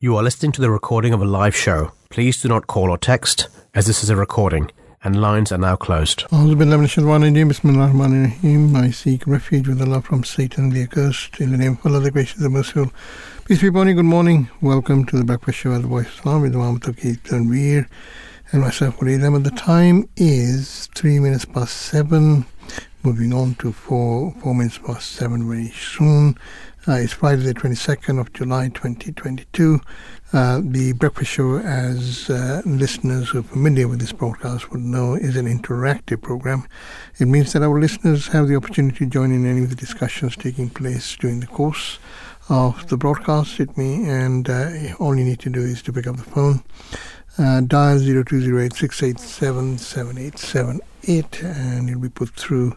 You are listening to the recording of a live show. Please do not call or text, as this is a recording, and lines are now closed. I seek refuge with Allah from Satan the accursed. In the name of Allah, the gracious and merciful. Peace be upon you. Good morning. Welcome to the Breakfast Show at the Voice of Islam with Muhammad Tawqeed Tanveer and myself, Waleed Ahmed. The time is three minutes past seven. Moving on to four, four minutes past seven very soon. Uh, it's Friday, the 22nd of July, 2022. Uh, the Breakfast Show, as uh, listeners who are familiar with this broadcast would know, is an interactive program. It means that our listeners have the opportunity to join in any of the discussions taking place during the course of the broadcast. It may, and uh, all you need to do is to pick up the phone, uh, dial 0208 687 7878, and you'll be put through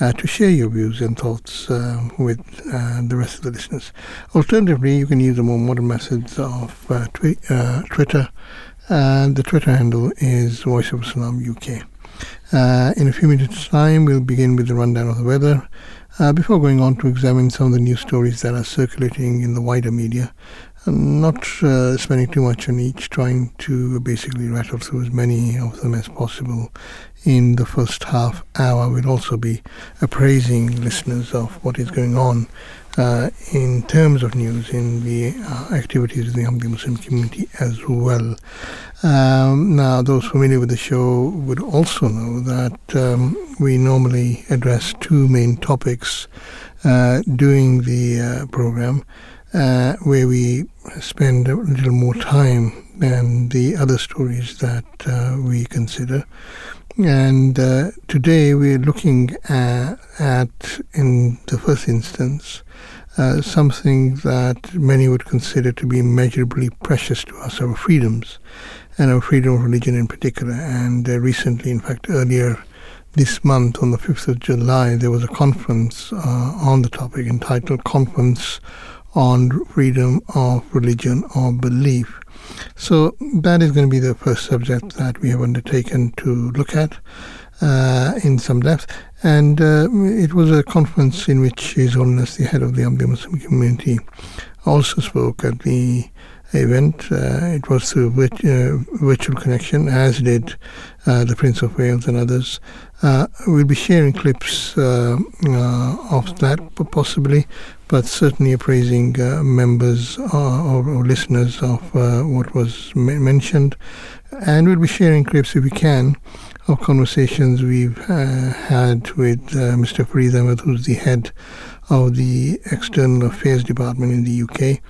uh, to share your views and thoughts uh, with uh, the rest of the listeners. Alternatively, you can use the more modern methods of uh, twi- uh, Twitter, and the Twitter handle is Voice of Islam UK. Uh, in a few minutes' time, we'll begin with the rundown of the weather. Uh, before going on to examine some of the news stories that are circulating in the wider media, not uh, spending too much on each, trying to basically rattle through as many of them as possible in the first half hour. We'll also be appraising listeners of what is going on uh, in terms of news in the uh, activities of the Muslim community as well. Um, now, those familiar with the show would also know that um, we normally address two main topics uh, during the uh, program, uh, where we spend a little more time than the other stories that uh, we consider. And uh, today we're looking at, at, in the first instance, uh, something that many would consider to be immeasurably precious to us, our freedoms, and our freedom of religion in particular. And uh, recently, in fact, earlier this month, on the 5th of July, there was a conference uh, on the topic entitled Conference on Freedom of Religion or Belief. So that is going to be the first subject that we have undertaken to look at uh, in some depth. And uh, it was a conference in which His Holiness, the head of the Ahmadi Muslim community, also spoke at the event. Uh, it was through vit- uh, virtual connection, as did uh, the Prince of Wales and others. Uh, we'll be sharing clips of that, possibly, but certainly appraising members or, or, listeners of what was mentioned. And we'll be sharing clips, if we can, of conversations we've had with Mr. Farid Ahmed, who's the head of the External Affairs Department in the UK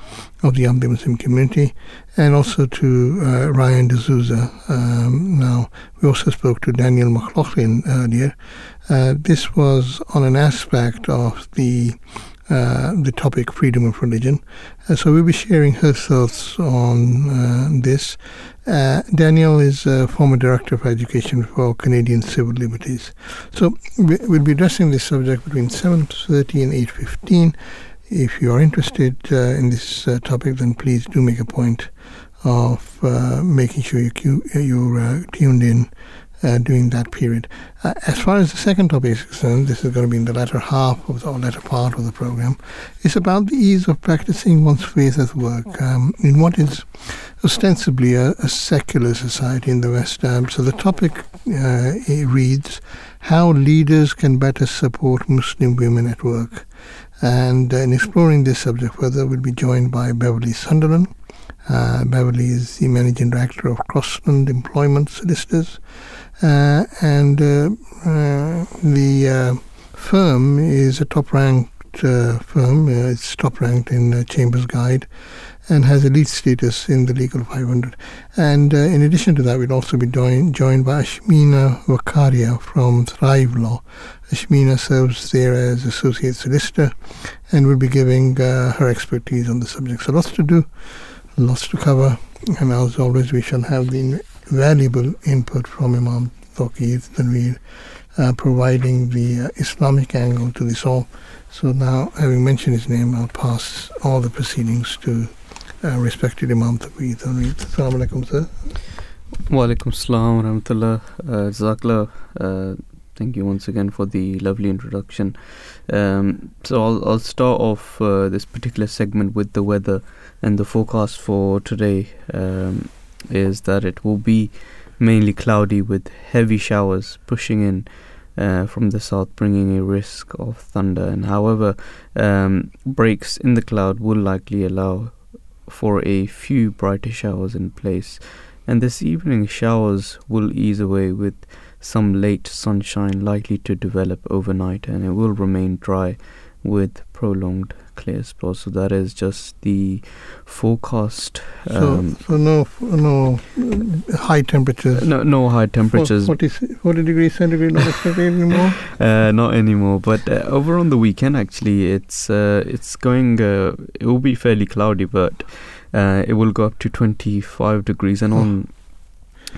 of the Ahmadi Muslim community, and also to uh, Ryan D'Souza. Um, now, we also spoke to Danielle McLaughlin earlier. Uh, this was on an aspect of the uh, the topic freedom of religion. Uh, so we'll be sharing her thoughts on uh, this. Uh, Danielle is a former director of education for Canadian Civil Liberties. So we'll be addressing this subject between 7.30 and 8.15. If you are interested uh, in this topic, then please do make a point of making sure you, you're tuned in uh, during that period. Uh, as far as the second topic is concerned, this is going to be in the latter half of the, or latter part of the program. It's about the ease of practicing one's faith at work um, in what is ostensibly a, a secular society in the West. Um, so the topic uh, reads how leaders can better support Muslim women at work. And uh, in exploring this subject further, we'll be joined by Beverley Sunderland. Uh, Beverley is the managing director of Crossland Employment Solicitors. Uh, and uh, uh, the firm is a top ranked firm. it's top ranked in Chambers Guide and has elite status in the Legal 500. And uh, in addition to that, we'll also be joined, joined by Ashmina Wakaria from Thrive Law. Ashmina serves there as associate solicitor and will be giving uh, her expertise on the subject. So lots to do, lots to cover, and as always, we shall have the valuable input from Imam Tawqeed Tanveer, uh, providing the uh, Islamic angle to this all. So now, having mentioned his name, I'll pass all the proceedings to uh, respected Imam Tawqeed Tanveer. Assalamu alaikum, sir. Wa alaikum salam wa rahmatullah. Uh, Thank you once again for the lovely introduction. Um, so I'll, I'll start off uh, this particular segment with the weather and the forecast for today um, is that it will be mainly cloudy with heavy showers pushing in uh, from the south, bringing a risk of thunder. And however, um, breaks in the cloud will likely allow for a few brighter showers in place. And this evening, showers will ease away with some late sunshine likely to develop overnight, and it will remain dry with prolonged clear spells. So that is just the forecast. Um, so, so no, no high temperatures. No, no high temperatures. 40, 40 degrees centigrade not expected anymore. Uh, not anymore. But uh, over on the weekend, actually, it's uh, it's going. Uh, it will be fairly cloudy, but uh, it will go up to 25 degrees, and oh. on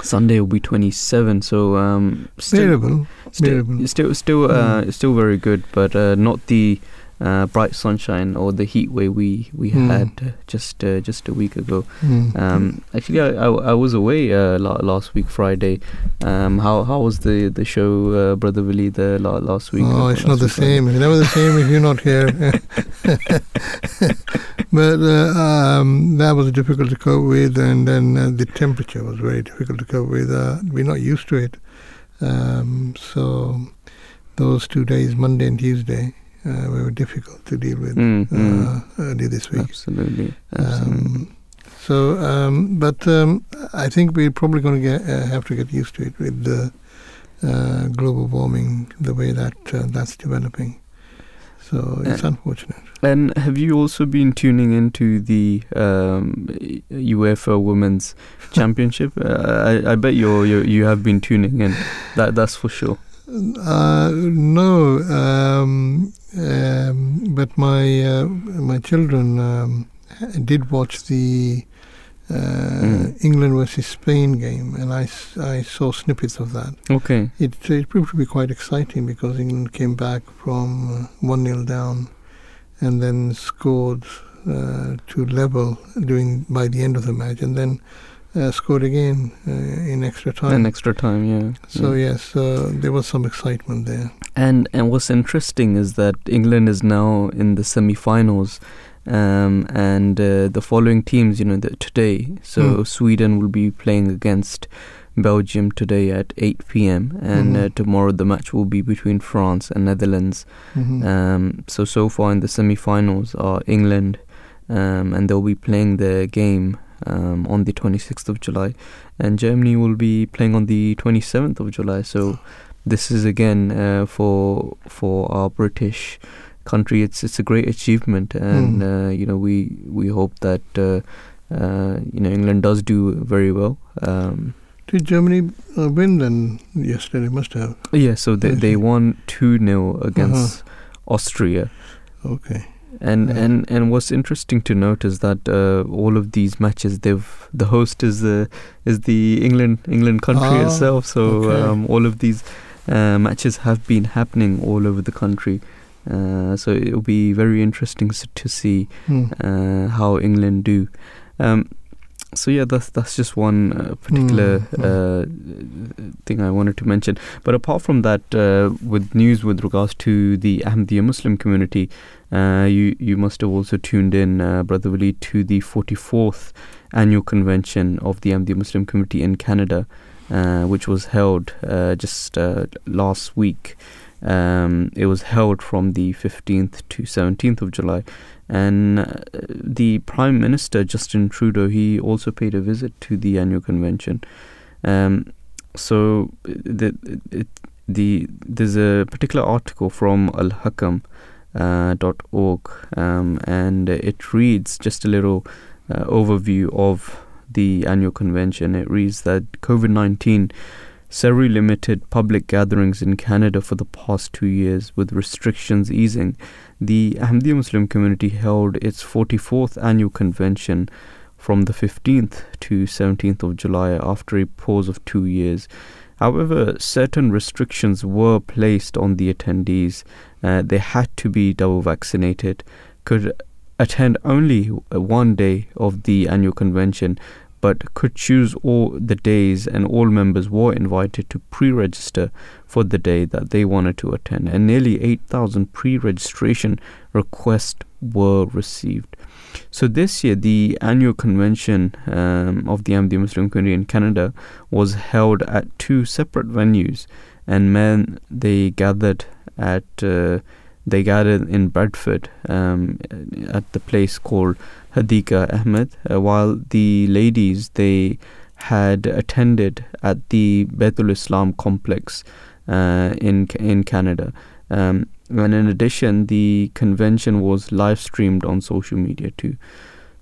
Sunday it will be 27. So um, still, still, still, still, uh, mm. still very good, but uh, not the uh, bright sunshine or the heat wave we we mm. had uh, just uh, just a week ago. Mm. Um, actually, I, I, I was away uh, last week Friday. Um, how how was the the show, uh, Brother Willie, the la- last week? Oh, it's not the Friday? same. It's never the same if you're not here. but uh, um, that was difficult to cope with, and then the temperature was very difficult to cope with. we're not used to it, um, so those two days, Monday and Tuesday uh, were difficult to deal with mm, mm. early this week. Absolutely. Absolutely. Um, so, um, but um, I think we're probably going to get, uh, have to get used to it with the uh, global warming, the way that uh, that's developing. So it's unfortunate. And have you also been tuning into the um, UEFA Women's Championship? Uh, I, I, bet you you have been tuning in. That that's for sure. Uh, no, um, um, but my uh, my children um, did watch the uh, mm. England versus Spain game, and I, I saw snippets of that. Okay, it it proved to be quite exciting because England came back from uh, one 0 down, and then scored uh, to level during by the end of the match, and then uh, scored again uh, in extra time. In extra time, yeah. So yeah. yes, uh, there was some excitement there. And and what's interesting is that England is now in the semi-finals, um, and uh, the following teams, you know, the, today. So mm. Sweden will be playing against Belgium today at 8 p.m. and mm-hmm. uh, tomorrow the match will be between France and Netherlands. Mm-hmm. Um, so so far in the semi-finals are England, um, and they'll be playing their game um, on the 26th of July, and Germany will be playing on the 27th of July. So this is again uh, for for our British country. It's it's a great achievement, and mm. uh, you know we we hope that uh, uh, you know England does do very well. Um, did Germany uh, win then yesterday? Must have. Yeah, so they they won two 0 against uh-huh. Austria. Okay and yeah. and and what's interesting to note is that uh, all of these matches they've the host is the is the England England country ah, itself so okay. um, all of these uh, matches have been happening all over the country uh, so it'll be very interesting to see mm. how England do um, so yeah, that's that's just one uh, particular mm, uh, thing I wanted to mention. But apart from that, uh, with news with regards to the Ahmadiyya Muslim community, uh, you you must have also tuned in, uh, Brother Willie, to the 44th annual convention of the Ahmadiyya Muslim community in Canada, uh, which was held just last week. Um, it was held from the 15th to 17th of July, and uh, the Prime Minister Justin Trudeau he also paid a visit to the annual convention. Um, so the, it, the there's a particular article from Al Hakam. Uh, dot org um, and it reads just a little uh, overview of the annual convention. It reads that COVID 19 severely limited public gatherings in Canada for the past two years, with restrictions easing the Ahmadiyya Muslim community held its 44th annual convention from the 15th to 17th of July after a pause of two years. However, certain restrictions were placed on the attendees. Uh, they had to be double vaccinated, could attend only one day of the annual convention, but could choose all the days, and all members were invited to pre-register for the day that they wanted to attend. And nearly 8,000 pre-registration requests were received. So this year, the annual convention um, of the Ahmadiyya Muslim community in Canada was held at two separate venues, and men they gathered at uh, they gathered in Bradford um, at the place called Hadika Ahmed, uh, while the ladies they had attended at the Baitul Islam complex uh, in in Canada. Um, and in addition, the convention was live streamed on social media too.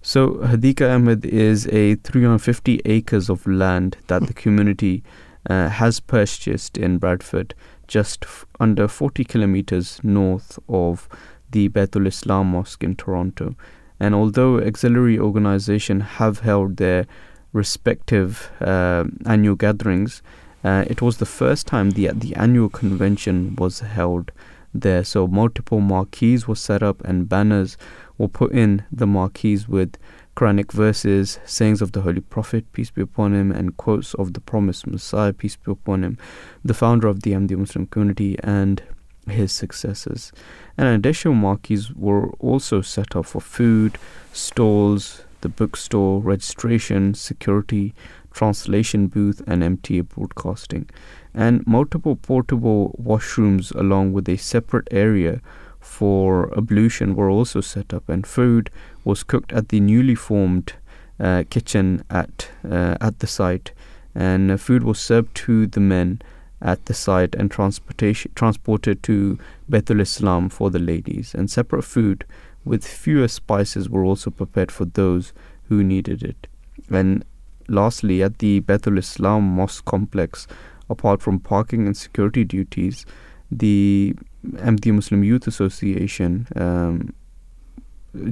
So Hadika Ahmed is a 350 acres of land that the community uh, has purchased in Bradford, just f- under 40 kilometers north of the Baitul Islam Mosque in Toronto. And although auxiliary organizations have held their respective uh, annual gatherings, uh, it was the first time the the annual convention was held there. So multiple marquees were set up and banners were put in the marquees with Quranic verses, sayings of the Holy Prophet, peace be upon him, and quotes of the promised Messiah, peace be upon him, the founder of the Ahmadiyya Muslim community, and his successors. And additional marquees were also set up for food, stalls, the bookstore, registration, security, translation booth, and MTA broadcasting. And multiple portable washrooms, along with a separate area for ablution, were also set up, and food was cooked at the newly formed uh, kitchen at uh, at the site, and uh, food was served to the men at the site and transportation transported to Baitul Islam for the ladies, and separate food with fewer spices were also prepared for those who needed it. And lastly, at the Baitul Islam Mosque complex, apart from parking and security duties, the MD Muslim Youth Association um,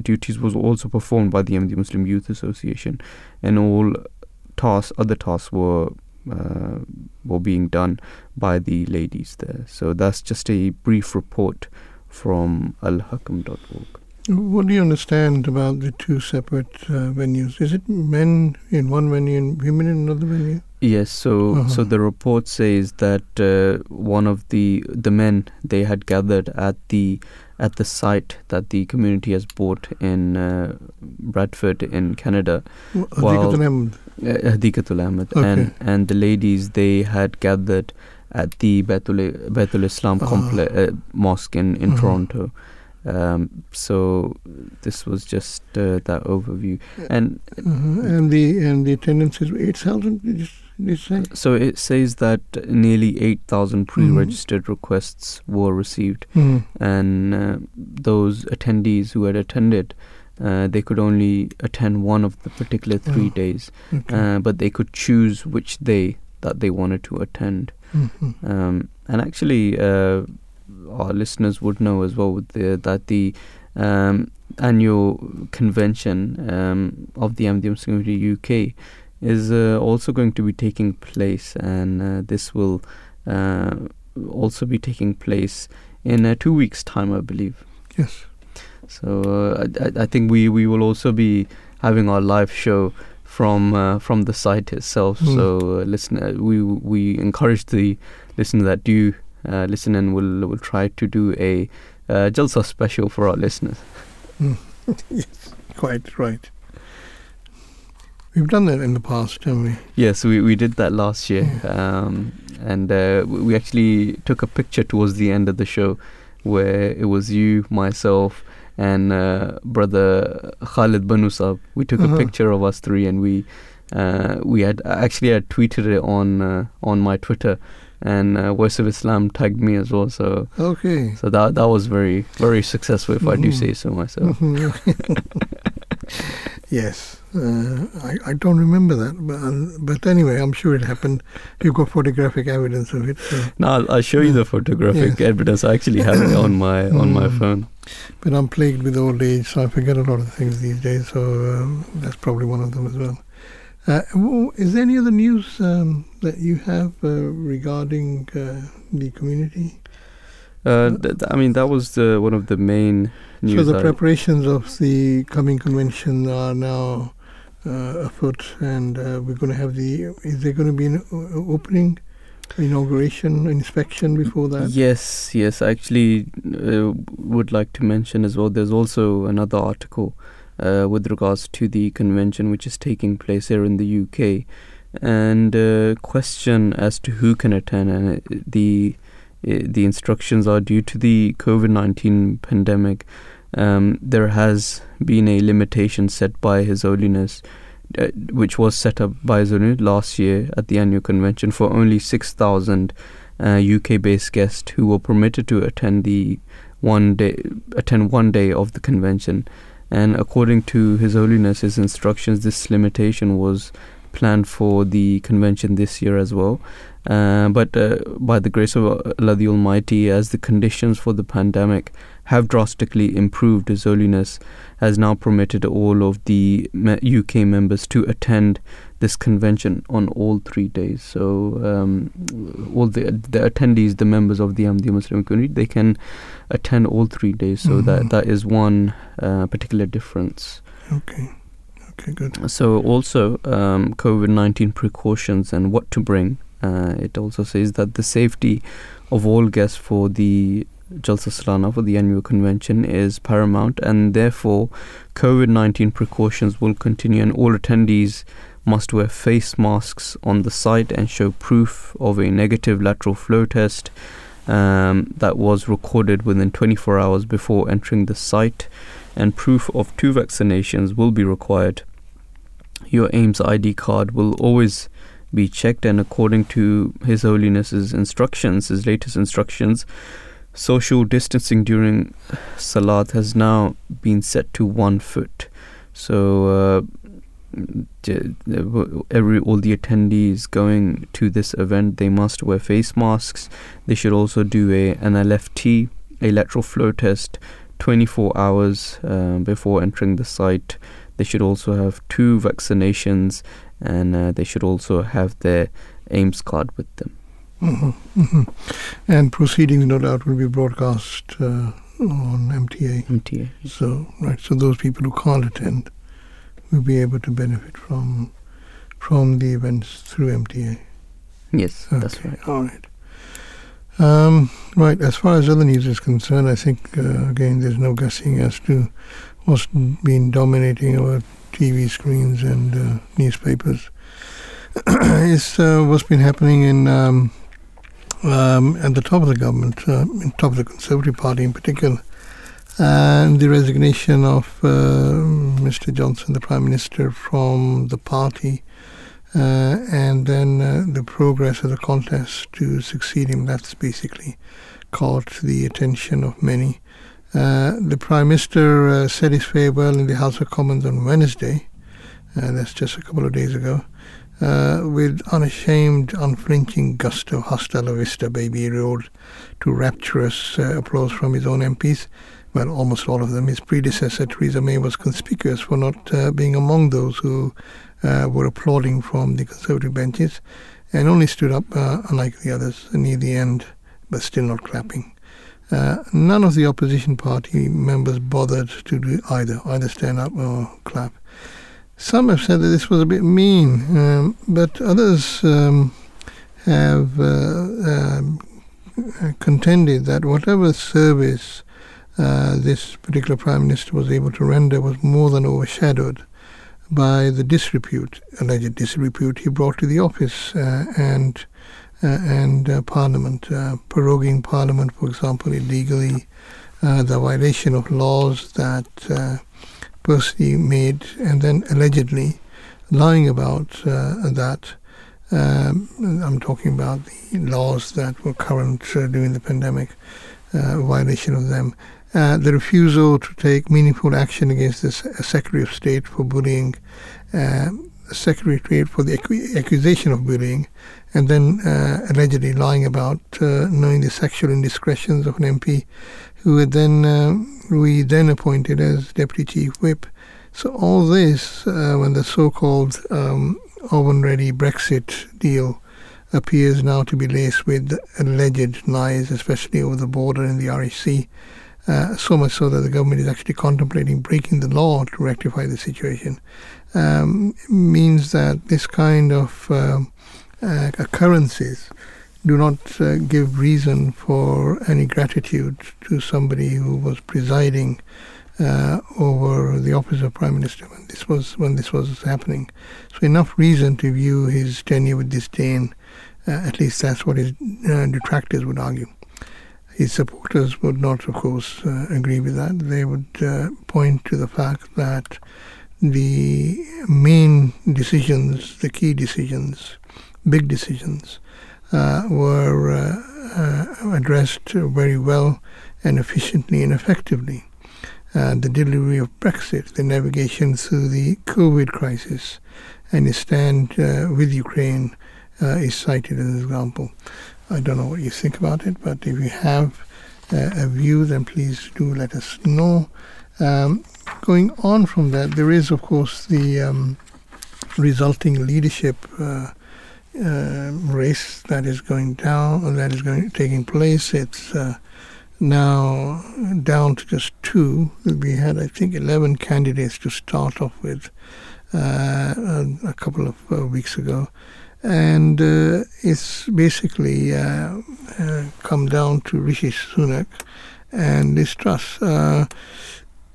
duties was also performed by the MD Muslim Youth Association, and all tasks, other tasks were uh, were being done by the ladies there. So that's just a brief report from alhakam.org. What do you understand about the two separate uh, venues? Is it men in one venue and women in another venue? Yes, so Uh-huh. so the report says that uh, one of the the men they had gathered at the at the site that the community has bought in uh, Bradford in Canada, Well, uh, Hadikatul Ahmed, Okay. and and the ladies they had gathered at the Baitul Baitul Islam Ah. uh, mosque in in Mhm. Toronto. Um, so this was just uh, that overview, and Uh-huh. And the and the attendance is eight thousand. Did you, did you say? so it says that nearly eight thousand Mm-hmm. pre-registered requests were received, Mm. and uh, those attendees who had attended. Uh, they could only attend one of the particular three Oh. days, Okay. uh, but they could choose which day that they wanted to attend. Mhm. Um, and actually, uh, our listeners would know as well with the, that the um, annual convention um, of the Muslim Community UK is uh, also going to be taking place, and uh, this will uh, also be taking place in uh, two weeks' time, I believe. Yes. So uh, I, I- I think we, we will also be having our live show from uh, from the site itself. Hmm. So uh, listener, we we encourage the listener that do uh, listen and we'll we'll try to do a uh, Jalsa special for our listeners. yes. Quite right. We've done that in the past, haven't we? Yes, we, we did that last year, um, and uh, we actually took a picture towards the end of the show where it was you, myself, and uh, brother Khalid Banusab. We took Uh-huh. a picture of us three, and we uh, we had actually had tweeted it on uh, on my Twitter, and uh, Voice of Islam tagged me as well. So Okay. so that that was very very successful, if I do Mhm. say so myself. Mhm. yes. Uh, I, I don't remember that, but, uh, but anyway, I'm sure it happened. You've got photographic evidence of it. So. Now I'll, I'll show you the photographic Yes. evidence. I actually have it on my on my Mm. phone. But I'm plagued with old age, so I forget a lot of things these days. So um, that's probably one of them as well. Uh, is there any other news um, that you have uh, regarding uh, the community? Uh, th- th- I mean, that was the, one of the main news. so the I- preparations of the coming convention are now uh, afoot, and uh, we're going to have the. Is there going to be an opening? inauguration inspection before that yes yes I actually uh, would like to mention as well there's also another article uh, with regards to the convention which is taking place here in the UK and uh, question as to who can attend and uh, the uh, the instructions are due to the COVID-19 pandemic um, there has been a limitation set by His Holiness uh, which was set up by Zunu last year at the annual convention for only 6,000 uh, UK-based guests who were permitted to attend the one day attend one day of the convention. And according to His Holiness, his instructions, this limitation was planned for the convention this year as well. Uh, but uh, by the grace of Allah the Almighty, as the conditions for the pandemic have drastically improved. His Holiness has now permitted all of the UK members to attend this convention on all three days. So um, all the the attendees, the members of the Ahmadiyya Muslim community, they can attend all three days. So mm-hmm. that that is one uh, particular difference. Okay. Okay, good. So also um, COVID nineteen precautions and what to bring. Uh, it also says that the safety of all guests for the Jalsa Salana for the annual convention is paramount, and therefore, COVID 19 precautions will continue, and all attendees must wear face masks on the site and show proof of a negative lateral flow test um, that was recorded within 24 hours before entering the site, and proof of two vaccinations will be required. Your AIMS ID card will always be checked, and according to His Holiness's instructions, his latest instructions, social distancing during Salat has now been set to one foot. So uh, every all the attendees going to this event they must wear face masks. They should also do a an LFT, lateral flow test, 24 hours uh, before entering the site. They should also have two vaccinations, and uh, they should also have their AIMS card with them. Mm-hmm, mm-hmm. And proceedings, no doubt, will be broadcast uh, on MTA. MTA. So, right. So those people who can't attend will be able to benefit from from the events through MTA. Yes, okay. that's right. All right. Um, right. As far as other news is concerned, I think uh, again there's no guessing as to what's been dominating our TV screens and uh, newspapers. is uh, what's been happening in um, um, at the top of the government, uh, top of the Conservative Party in particular, and the resignation of uh, Mr. Johnson, the Prime Minister, from the party, uh, and then uh, the progress of the contest to succeed him. That's basically caught the attention of many. Uh, the Prime Minister uh, said his farewell in the House of Commons on Wednesday. that's just a couple of days ago uh, with unashamed, unflinching gusto, hasta la vista, baby, roared to rapturous uh, applause from his own MPs. Well, almost all of them. His predecessor, Theresa May, was conspicuous for not uh, being among those who uh, were applauding from the Conservative benches and only stood up, uh, unlike the others, near the end, but still not clapping. Uh, none of the opposition party members bothered to do either, either stand up or clap. Some have said that this was a bit mean, um, but others um, have uh, um, contended that whatever service uh, this particular prime minister was able to render was more than overshadowed by the disrepute, alleged disrepute he brought to the office uh, and uh, and uh, Parliament, uh, proroguing Parliament, for example, illegally, the violation of laws that personally made and then allegedly lying about uh, that. Um, I'm talking about the laws that were current uh, during the pandemic, uh, violation of them. Uh, the refusal to take meaningful action against the Secretary of State for bullying, uh, Secretary for the accusation of bullying, and then uh, allegedly lying about knowing the sexual indiscretions of an MP who had then we then appointed as deputy chief whip. So all this, uh, when the so-called um, oven-ready Brexit deal appears now to be laced with alleged lies, especially over the border in the Sea, uh, so much so that the government is actually contemplating breaking the law to rectify the situation. um, means that this kind of um, uh, occurrences do not uh, give reason for any gratitude to somebody who was presiding uh, over the office of prime minister when this was when this was happening. So enough reason to view his tenure with disdain. Uh, at least that's what his uh, detractors would argue. His supporters would not, of course, uh, agree with that. They would uh, point to the fact that the main decisions, the key decisions, big decisions, were uh, addressed very well and efficiently and effectively. Uh, the delivery of Brexit, the navigation through the COVID crisis, and his stand uh, with Ukraine uh, is cited as an example. I don't know what you think about it, but if you have uh, a view, then please do let us know. Um, going on from that, there is, of course, the um, resulting leadership uh, uh, race that is going down, that is going taking place. It's uh, now down to just two. We had, I think, 11 candidates to start off with uh, a, couple of uh, weeks ago and uh, it's basically uh, come down to Rishi Sunak and Liz Truss.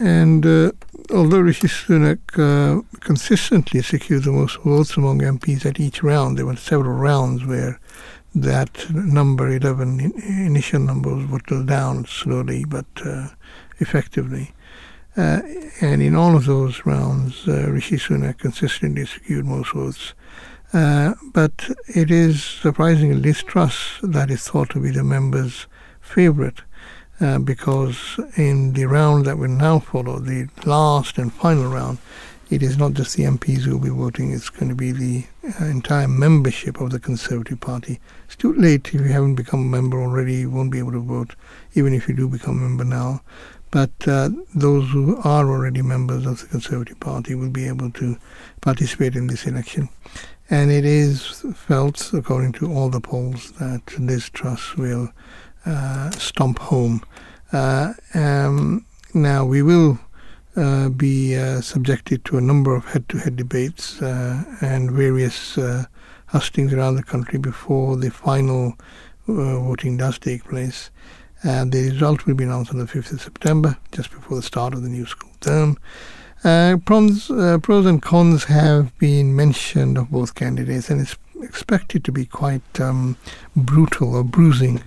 Uh, and uh, although Rishi Sunak uh, consistently secured the most votes among MPs at each round, there were several rounds where that number, 11 initial number, was whittled down slowly but effectively. and in all of those rounds, Rishi Sunak consistently secured most votes. Uh, but it is surprisingly Liz Truss that is thought to be the members' favorite uh, because in the round that will now follow, the last and final round, it is not just the MPs who will be voting, it's going to be the uh, entire membership of the Conservative Party. It's too late if you haven't become a member already, you won't be able to vote, even if you do become a member now. But uh, those who are already members of the Conservative Party will be able to participate in this election. And it is felt, according to all the polls, that Liz Truss will stomp home. Uh, um, now, we will uh, be uh, subjected to a number of head to head debates uh, and various uh, hustings around the country before the final voting does take place. the result will be announced on the 5th of September, just before the start of the new school term. Uh, pros, uh, pros and cons have been mentioned of both candidates, and it's expected to be quite um, brutal or bruising.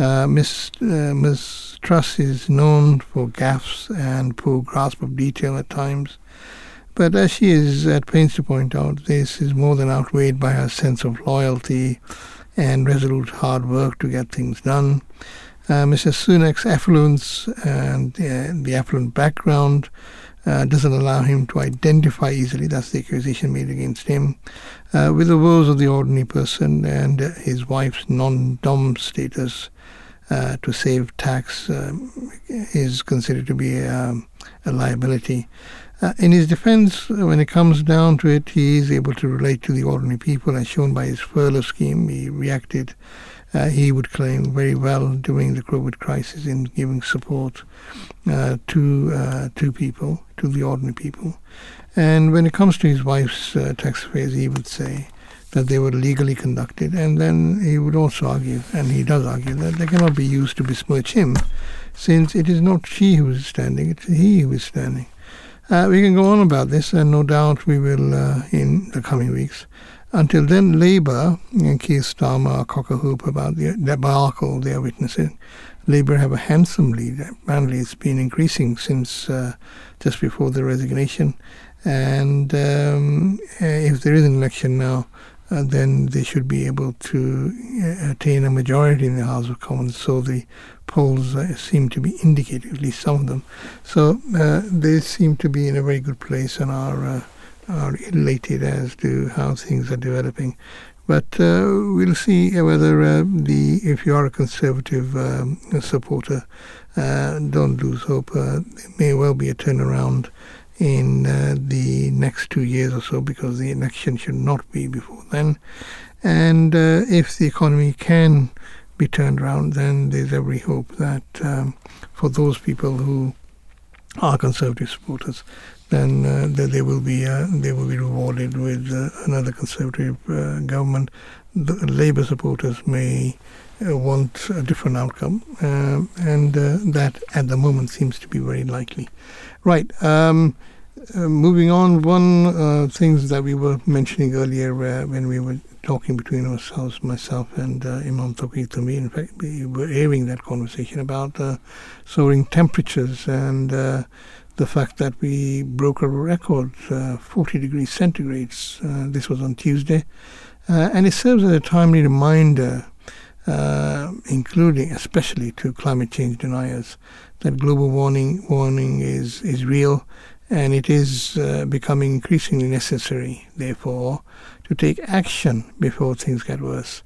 Uh, Miss uh, is known for gaffes and poor grasp of detail at times, but as she is at pains to point out, this is more than outweighed by her sense of loyalty and resolute hard work to get things done. Uh, Mrs. Sunak's affluence and uh, the affluent background uh, doesn't allow him to identify easily. That's the accusation made against him. Uh, with the woes of the ordinary person and uh, his wife's non-dom status uh, to save tax um, is considered to be a, um, a liability. Uh, in his defense, when it comes down to it, he is able to relate to the ordinary people, as shown by his furlough scheme. He reacted uh, he would claim very well during the COVID crisis in giving support uh, to uh, to people, to the ordinary people. And when it comes to his wife's uh, tax affairs, he would say that they were legally conducted, and then he would also argue, and he does argue, that they cannot be used to besmirch him, since it is not she who is standing, it's he who is standing. Uh, we can go on about this, and no doubt we will uh, in the coming weeks. Until then, Labour and Keir Starmer cock a hoop about the debacle they are witnessing. Labour have a handsome lead. Apparently, it's been increasing since uh, just before the resignation. And um, if there is an election now, uh, then they should be able to uh, attain a majority in the House of Commons. So the polls uh, seem to be indicating, at least some of them. So uh, they seem to be in a very good place and are uh, are elated as to how things are developing. But uh, we'll see whether the if you are a conservative um, supporter, don't lose hope. There may well be a turnaround in uh, the next two years or so because the election should not be before then. And uh, if the economy can be turned around, then there's every hope that um, for those people who are conservative supporters, then uh, they will be uh, they will be rewarded with uh, another conservative uh, government. The Labour supporters may uh, want a different outcome, um, and uh, that at the moment seems to be very likely. Right. Um, moving on, one things that we were mentioning earlier when we were talking between ourselves, myself and uh, Imam Tawfiq me, In fact, we were airing that conversation about uh, soaring temperatures and uh, the fact that we broke a record, uh, 40 degrees centigrades. Uh, this was on Tuesday. Uh, and it serves as a timely reminder, including especially to climate change deniers, that global warming, warming is, is real and it is becoming increasingly necessary, therefore, to take action before things get worse.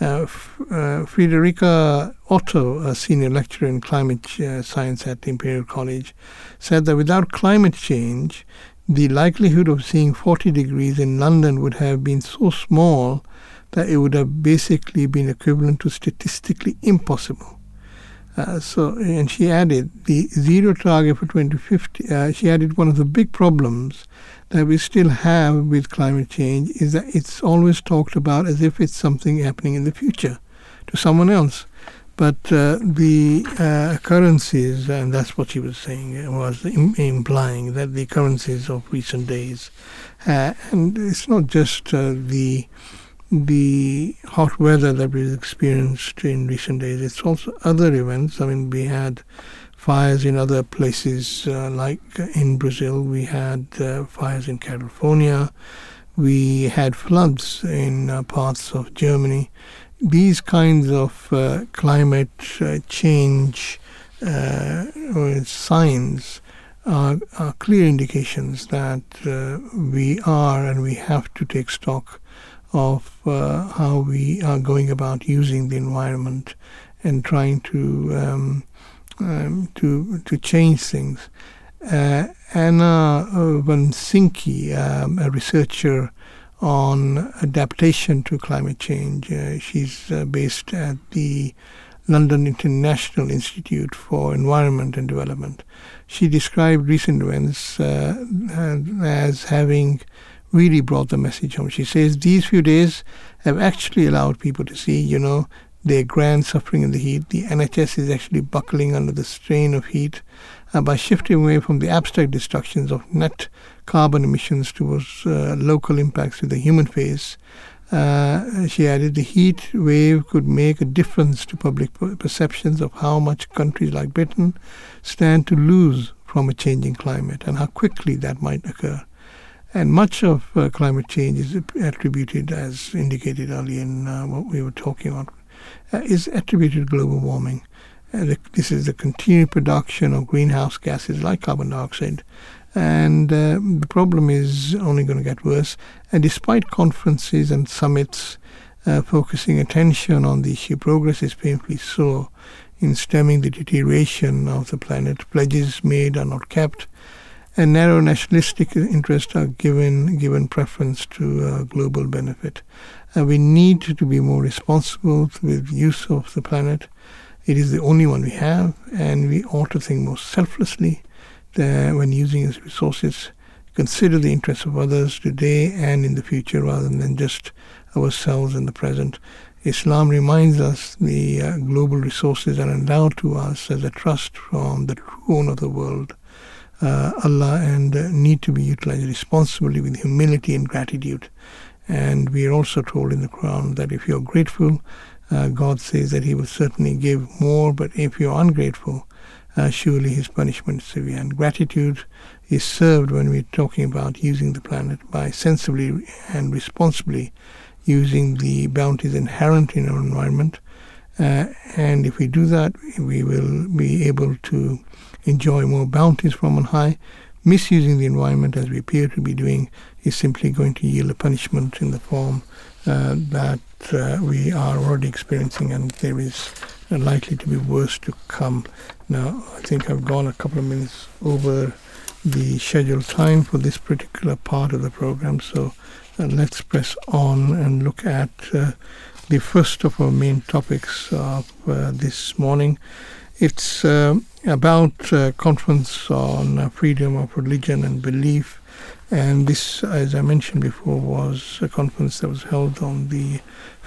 Uh, uh, Friederike Otto, a senior lecturer in climate uh, science at Imperial College, said that without climate change, the likelihood of seeing 40 degrees in London would have been so small that it would have basically been equivalent to statistically impossible. Uh, so, and she added the zero target for 2050. Uh, she added one of the big problems that we still have with climate change is that it's always talked about as if it's something happening in the future to someone else. But uh, the uh, occurrences, and that's what she was saying, was Im- implying that the occurrences of recent days, uh, and it's not just uh, the the hot weather that we've experienced in recent days. It's also other events. I mean, we had fires in other places, uh, like in Brazil, we had uh, fires in California, we had floods in uh, parts of Germany. These kinds of uh, climate uh, change uh, signs are, are, clear indications that we are and we have to take stock of uh, how we are going about using the environment and trying to um, um, to to change things. Uh, Anna Vansinki, um, a researcher on adaptation to climate change, uh, she's uh, based at the London International Institute for Environment and Development. She described recent events uh, as having really brought the message home. She says these few days have actually allowed people to see, you know, their grand suffering in the heat. The NHS is actually buckling under the strain of heat uh, by shifting away from the abstract destructions of net carbon emissions towards uh, local impacts to the human face. Uh, she added the heat wave could make a difference to public perceptions of how much countries like Britain stand to lose from a changing climate and how quickly that might occur. And much of uh, climate change is attributed, as indicated earlier in uh, what we were talking about, uh, is attributed to global warming. Uh, the, this is the continued production of greenhouse gases like carbon dioxide. And uh, the problem is only going to get worse. And despite conferences and summits uh, focusing attention on the issue, progress is painfully slow in stemming the deterioration of the planet. Pledges made are not kept and narrow nationalistic interests are given given preference to uh, global benefit. Uh, we need to be more responsible with use of the planet. It is the only one we have, and we ought to think more selflessly when using its resources. Consider the interests of others today and in the future, rather than just ourselves in the present. Islam reminds us the uh, global resources are endowed to us as a trust from the true owner of the world uh, Allah and uh, need to be utilized responsibly with humility and gratitude. And we are also told in the Quran that if you're grateful, uh, God says that He will certainly give more, but if you're ungrateful, uh, surely His punishment is severe. And gratitude is served when we're talking about using the planet by sensibly and responsibly using the bounties inherent in our environment. Uh, and if we do that, we will be able to enjoy more bounties from on high. Misusing the environment, as we appear to be doing, is simply going to yield a punishment in the form uh, that uh, we are already experiencing, and there is likely to be worse to come. Now, I think I've gone a couple of minutes over the scheduled time for this particular part of the program, so uh, let's press on and look at uh, the first of our main topics of uh, this morning. It's uh, about a conference on freedom of religion and belief. And this, as I mentioned before, was a conference that was held on the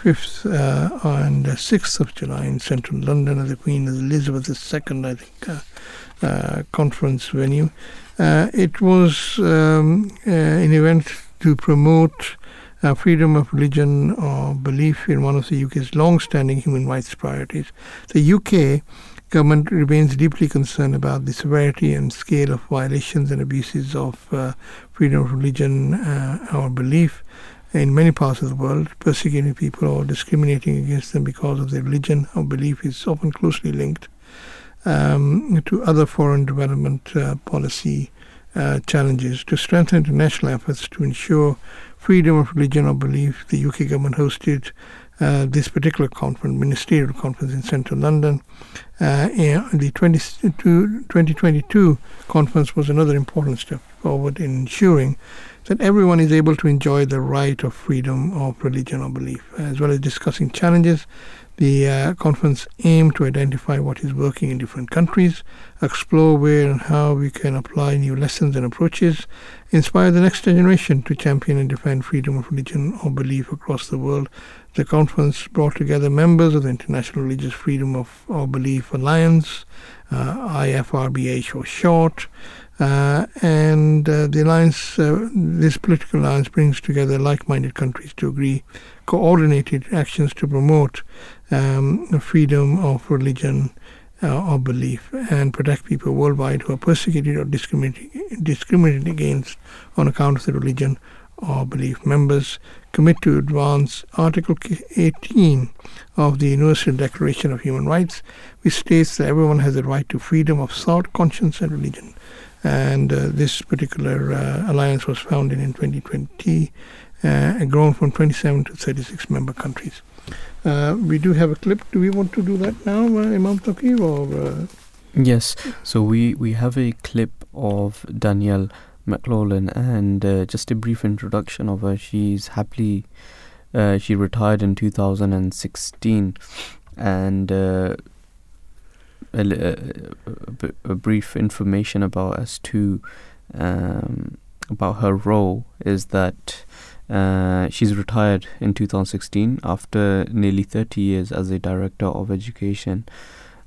5th uh, and 6th of July in central London at the Queen Elizabeth II, I think, uh, uh, conference venue. Uh, it was um, uh, an event to promote uh, freedom of religion or belief in one of the UK's long-standing human rights priorities. The UK government remains deeply concerned about the severity and scale of violations and abuses of uh, freedom of religion uh, or belief in many parts of the world. Persecuting people or discriminating against them because of their religion or belief is often closely linked um, to other foreign development uh, policy uh, challenges. To strengthen international efforts to ensure freedom of religion or belief, the UK government hosted uh, this particular conference, ministerial conference in central London. Uh, the 20, 2022 conference was another important step forward in ensuring that everyone is able to enjoy the right of freedom of religion or belief, as well as discussing challenges. The uh, conference aimed to identify what is working in different countries, explore where and how we can apply new lessons and approaches, inspire the next generation to champion and defend freedom of religion or belief across the world, the conference brought together members of the International Religious Freedom of Belief Alliance, uh, IFRBH for short, uh, and uh, the alliance, uh, this political alliance, brings together like-minded countries to agree coordinated actions to promote um, freedom of religion uh, or belief and protect people worldwide who are persecuted or discriminated, discriminated against on account of their religion or belief. Members commit to advance Article 18 of the Universal Declaration of Human Rights, which states that everyone has the right to freedom of thought, conscience, and religion. And uh, this particular uh, alliance was founded in 2020 uh, and grown from 27 to 36 member countries. Uh, we do have a clip. Do we want to do that now, uh, Imam Taqi, or? Uh? Yes. So we, we have a clip of Danielle McLaughlin, and uh, just a brief introduction of her. She's happily uh, she retired in 2016, and uh, a, a, a, brief information about as to um, about her role is that. Uh, she's retired in 2016 after nearly 30 years as a director of education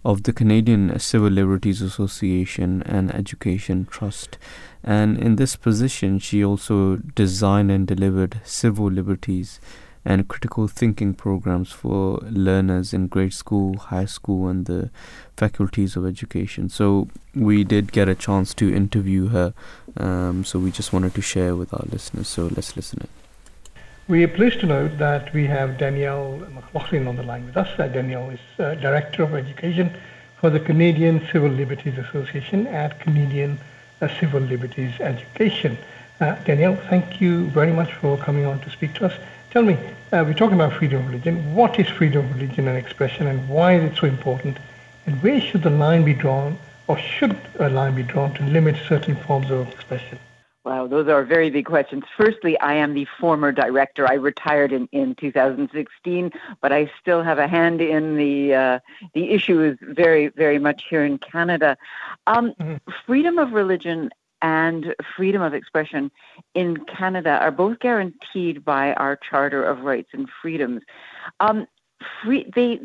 of the Canadian Civil Liberties Association and Education Trust. And in this position, she also designed and delivered civil liberties and critical thinking programs for learners in grade school, high school, and the faculties of education. So we did get a chance to interview her. Um, so we just wanted to share with our listeners. So let's listen in. We are pleased to note that we have Danielle McLaughlin on the line with us. Uh, Danielle is uh, Director of Education for the Canadian Civil Liberties Association at Canadian Civil Liberties Education. Uh, Danielle, thank you very much for coming on to speak to us. Tell me, uh, we're talking about freedom of religion. What is freedom of religion and expression, and why is it so important? And where should the line be drawn, or should a line be drawn to limit certain forms of expression? Wow, those are very big questions. Firstly, I am the former director. I retired in, in 2016, but I still have a hand in the uh, the issue is very very much here in Canada. Um, mm-hmm. Freedom of religion and freedom of expression in Canada are both guaranteed by our Charter of Rights and Freedoms. Um, free, they,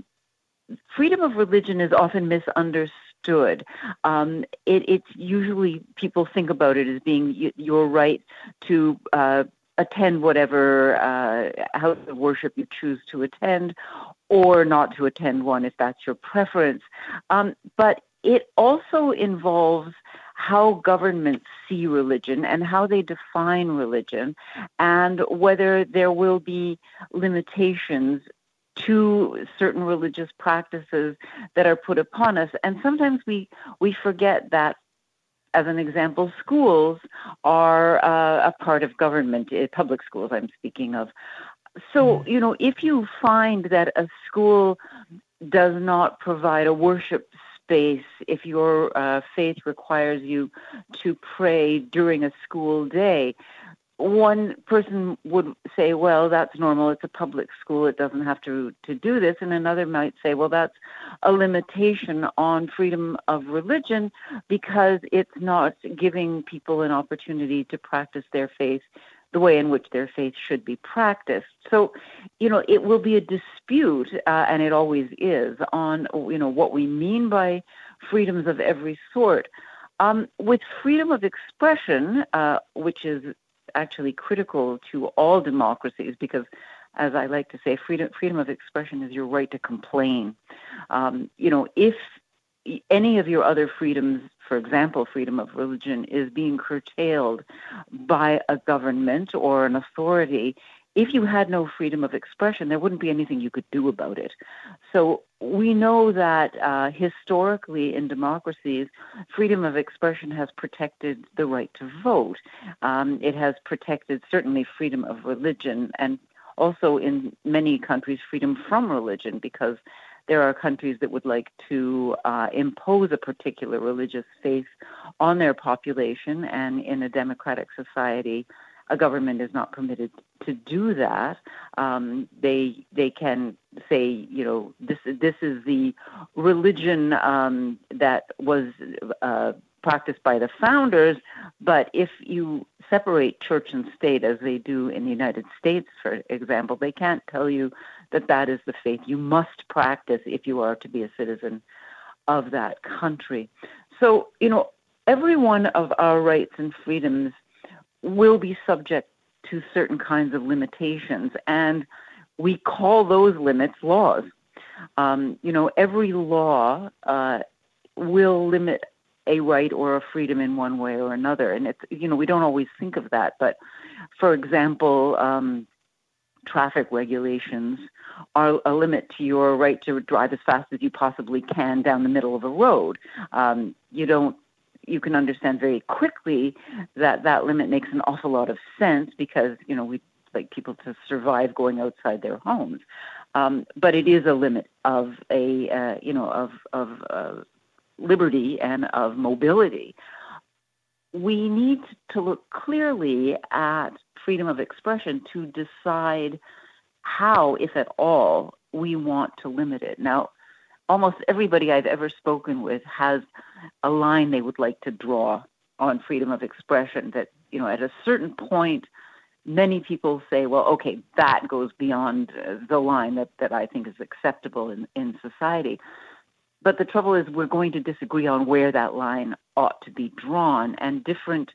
freedom of religion is often misunderstood understood. Um, it, it's usually people think about it as being your right to uh, attend whatever uh, house of worship you choose to attend, or not to attend one if that's your preference. Um, but it also involves how governments see religion and how they define religion, and whether there will be limitations to certain religious practices that are put upon us. And sometimes we, we forget that as an example, schools are uh, a part of government, uh, public schools I'm speaking of. So, mm-hmm. you know, if you find that a school does not provide a worship space, if your uh, faith requires you to pray during a school day, one person would say, well, that's normal. It's a public school. It doesn't have to, to do this. And another might say, well, that's a limitation on freedom of religion because it's not giving people an opportunity to practice their faith the way in which their faith should be practiced. So, you know, it will be a dispute, uh, and it always is, on, you know, what we mean by freedoms of every sort. Um, with freedom of expression, uh, which is actually critical to all democracies because, as I like to say, freedom freedom of expression is your right to complain. Um, you know, if any of your other freedoms, for example, freedom of religion, is being curtailed by a government or an authority, if you had no freedom of expression, there wouldn't be anything you could do about it. So we know that uh, historically in democracies, freedom of expression has protected the right to vote. Um, it has protected certainly freedom of religion and also in many countries freedom from religion because there are countries that would like to uh, impose a particular religious faith on their population, and in a democratic society, a government is not permitted to do that. Um, they they can say, you know, this this is the religion um, that was uh, practiced by the founders. But if you separate church and state, as they do in the United States, for example, they can't tell you that that is the faith you must practice if you are to be a citizen of that country. So, you know, every one of our rights and freedoms will be subject to certain kinds of limitations, and we call those limits laws. Um, you know, every law uh, will limit a right or a freedom in one way or another, and it's you know we don't always think of that. But for example, um, traffic regulations are a limit to your right to drive as fast as you possibly can down the middle of a road. Um, you don't you can understand very quickly that that limit makes an awful lot of sense because you know we like people to survive going outside their homes, um, but it is a limit of a uh, you know of of uh, liberty and of mobility. We need to look clearly at freedom of expression to decide how, if at all, we want to limit it. Now, almost everybody I've ever spoken with has a line they would like to draw on freedom of expression that, you know, at a certain point, many people say, well, okay, that goes beyond uh, the line that, that I think is acceptable in, in society. But the trouble is, we're going to disagree on where that line ought to be drawn, and different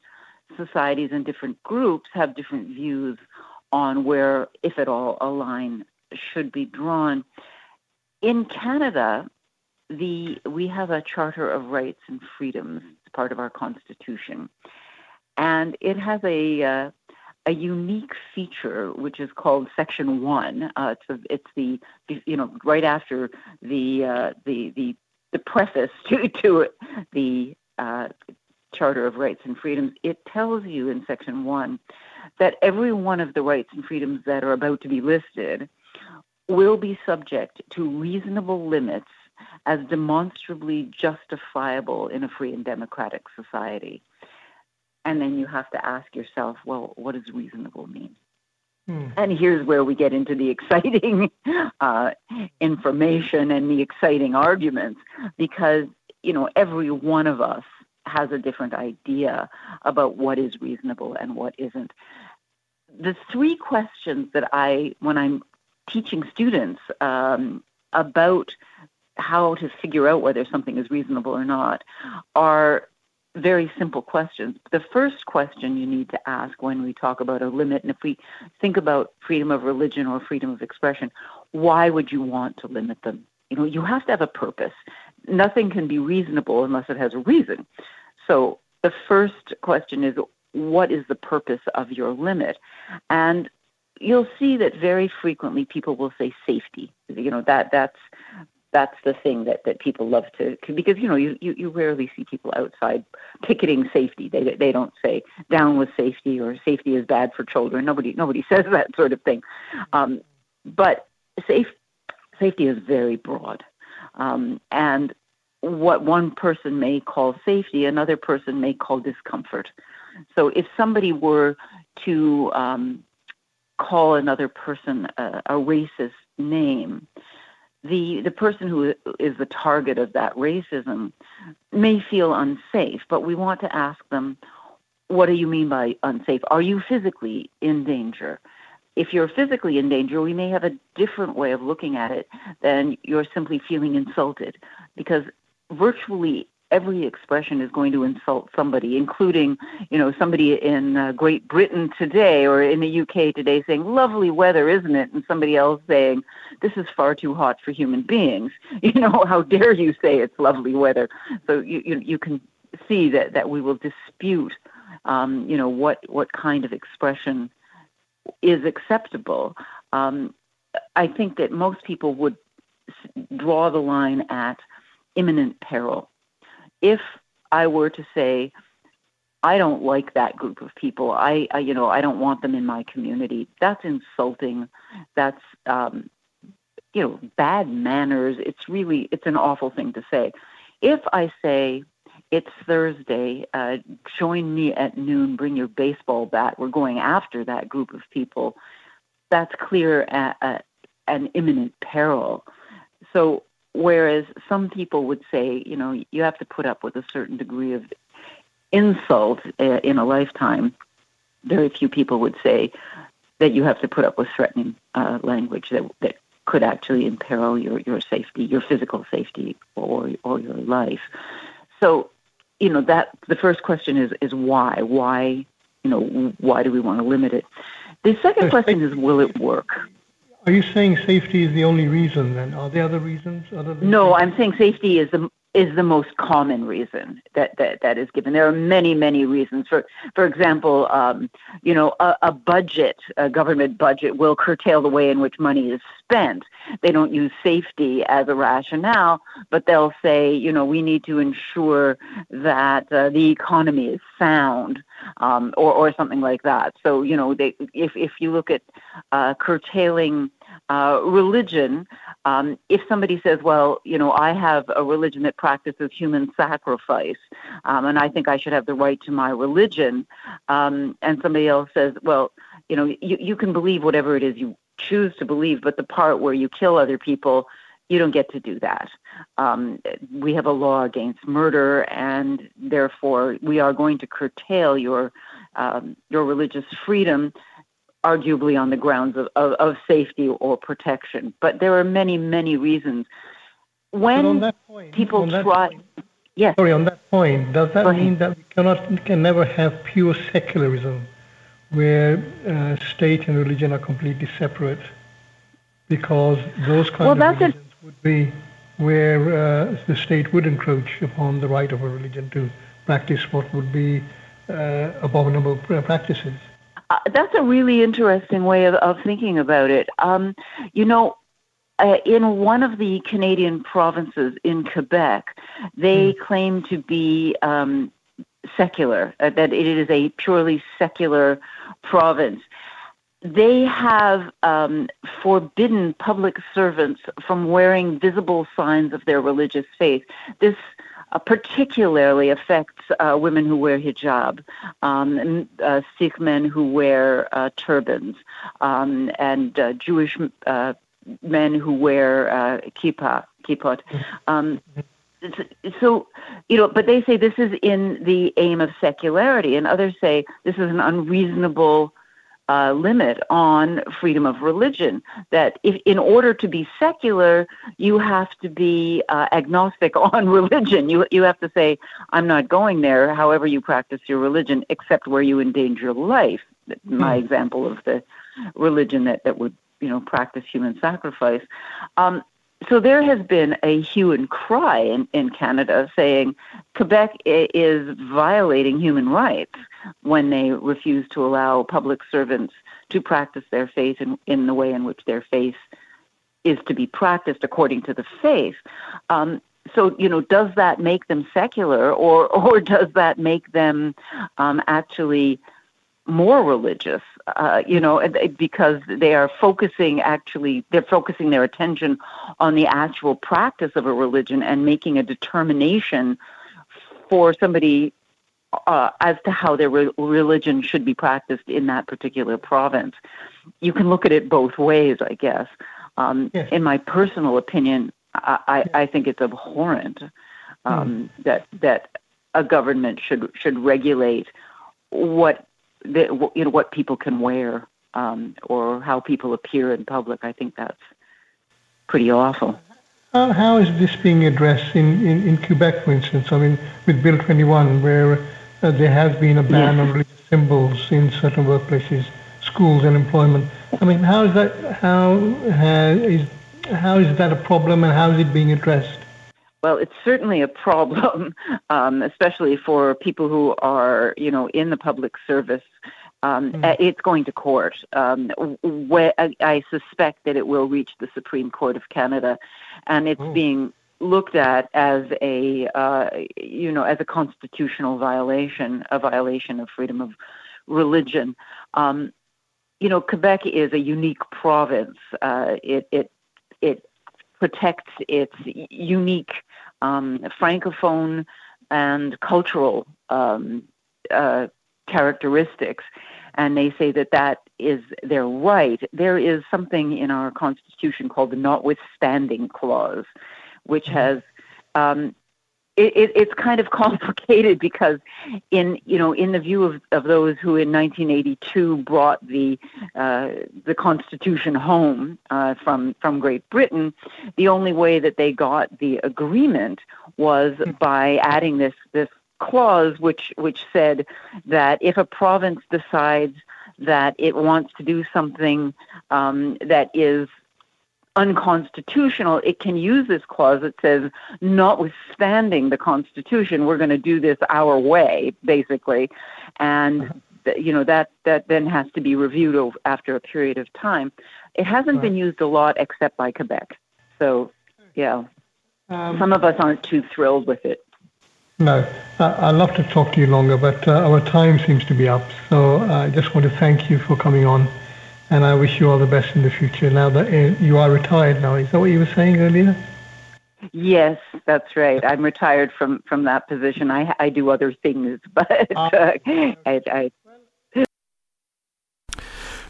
societies and different groups have different views on where, if at all, a line should be drawn. In Canada, the we have a Charter of Rights and Freedoms. It's part of our Constitution, and it has a uh, a unique feature which is called Section One. Uh, it's, a, it's the you know right after the uh, the the the preface to to the uh, Charter of Rights and Freedoms. It tells you in Section One that every one of the rights and freedoms that are about to be listed will be subject to reasonable limits as demonstrably justifiable in a free and democratic society. And then you have to ask yourself, well, what does reasonable mean? Hmm. And here's where we get into the exciting uh, information and the exciting arguments because, you know, every one of us has a different idea about what is reasonable and what isn't. The three questions that I, when I'm teaching students um, about how to figure out whether something is reasonable or not are very simple questions. The first question you need to ask when we talk about a limit, and if we think about freedom of religion or freedom of expression, why would you want to limit them? You know, you have to have a purpose. Nothing can be reasonable unless it has a reason. So the first question is, what is the purpose of your limit? And you'll see that very frequently people will say safety. You know that that's that's the thing that, that people love to because you know you, you, you rarely see people outside picketing safety. They they don't say down with safety or safety is bad for children. Nobody nobody says that sort of thing. Um, but safe safety is very broad, um, and what one person may call safety, another person may call discomfort. So if somebody were to um, call another person a, a racist name, the the person who is the target of that racism may feel unsafe, but we want to ask them, what do you mean by unsafe? Are you physically in danger? If you're physically in danger, we may have a different way of looking at it than you're simply feeling insulted, because virtually every expression is going to insult somebody, including, you know, somebody in uh, Great Britain today or in the UK today saying, lovely weather, isn't it? And somebody else saying, this is far too hot for human beings. You know, how dare you say it's lovely weather? So you, you, you can see that, that we will dispute, um, you know, what, what kind of expression is acceptable. Um, I think that most people would draw the line at imminent peril if I were to say, I don't like that group of people. I, I, you know, I don't want them in my community. That's insulting. That's, um, you know, bad manners. It's really, it's an awful thing to say. If I say, it's Thursday, uh, join me at noon, bring your baseball bat, we're going after that group of people, that's clear at, at an imminent peril. So Whereas some people would say, you know, you have to put up with a certain degree of insult uh, in a lifetime. Very few people would say that you have to put up with threatening uh, language that that could actually imperil your, your safety, your physical safety, or or your life. So, you know, that the first question is is why? Why, you know, why do we want to limit it? The second question is, will it work? Are you saying safety is the only reason then? Are there other reasons other than No? I'm saying safety is the is the most common reason that, that, that is given. There are many, many reasons. For for example, um, you know, a, a budget, a government budget, will curtail the way in which money is spent. They don't use safety as a rationale, but they'll say, you know, we need to ensure that uh, the economy is sound, um, or or something like that. So, you know, they, if if you look at uh, curtailing uh, religion, um, if somebody says, well, you know, I have a religion that practices human sacrifice, um, and I think I should have the right to my religion, um, and somebody else says, well, you know, you, you can believe whatever it is you choose to believe, but the part where you kill other people, you don't get to do that. Um, we have a law against murder, and therefore we are going to curtail your um, your religious freedom arguably on the grounds of, of, of, safety or protection. But there are many, many reasons. When point, people try. Point, yes. Sorry, on that point, does that mean that we cannot can never have pure secularism, where uh, state and religion are completely separate, because those kinds well, of religions a, would be where uh, the state would encroach upon the right of a religion to practice what would be uh, abominable practices. Uh, that's a really interesting way of, of thinking about it. Um, you know, uh, in one of the Canadian provinces in Quebec, they mm. claim to be um, secular, uh, that it is a purely secular province. They have um, forbidden public servants from wearing visible signs of their religious faith. This uh, particularly affects uh, women who wear hijab, um, uh, Sikh men who wear uh, turbans, um, and uh, Jewish uh, men who wear uh, kippah, kippot. Um, so, you know, but they say this is in the aim of secularity, and others say this is an unreasonable uh, limit on freedom of religion. That if, in order to be secular, you have to be uh, agnostic on religion. You you have to say, I'm not going there. However, you practice your religion, except where you endanger life. My mm-hmm. example of the religion that that would you know practice human sacrifice. Um, so there has been a hue and cry in, in Canada saying Quebec is violating human rights when they refuse to allow public servants to practice their faith in, in the way in which their faith is to be practiced according to the faith. Um, so you know, does that make them secular, or or does that make them um, actually more religious, uh, you know, because they are focusing actually, they're focusing their attention on the actual practice of a religion and making a determination for somebody uh, as to how their re- religion should be practiced in that particular province. You can look at it both ways, I guess. Um, yes. In my personal opinion, I, I, I think it's abhorrent um, mm. that that a government should should regulate what the, you know what people can wear um, or how people appear in public. I think that's pretty awful. How, how is this being addressed in, in, in Quebec, for instance? I mean, with Bill 21, where uh, there has been a ban yes. on religious symbols in certain workplaces, schools, and employment. I mean, how is that? How, how is how is that a problem, and how is it being addressed? Well, it's certainly a problem, um, especially for people who are, you know, in the public service. Um, mm. It's going to court. Um, where I suspect that it will reach the Supreme Court of Canada, and it's mm. being looked at as a, uh, you know, as a constitutional violation, a violation of freedom of religion. Um, you know, Quebec is a unique province. Uh, it it it protects its unique um, francophone and cultural um, uh, characteristics. And they say that that is their right. There is something in our Constitution called the Notwithstanding Clause, which mm-hmm. has um, it, it, it's kind of complicated because in you know in the view of, of those who in 1982 brought the uh, the Constitution home uh, from from Great Britain, the only way that they got the agreement was hmm. by adding this this clause which which said that if a province decides that it wants to do something um, that is unconstitutional, it can use this clause that says, notwithstanding the Constitution, we're going to do this our way, basically, and uh-huh. you know that that then has to be reviewed over, after a period of time. It hasn't right. been used a lot except by Quebec, so yeah, um, some of us aren't too thrilled with it. No, I'd love to talk to you longer, but uh, our time seems to be up. So I just want to thank you for coming on and I wish you all the best in the future. Now that uh, you are retired, now is that what you were saying earlier? Yes, that's right. I'm retired from from that position. I I do other things, but uh, I, I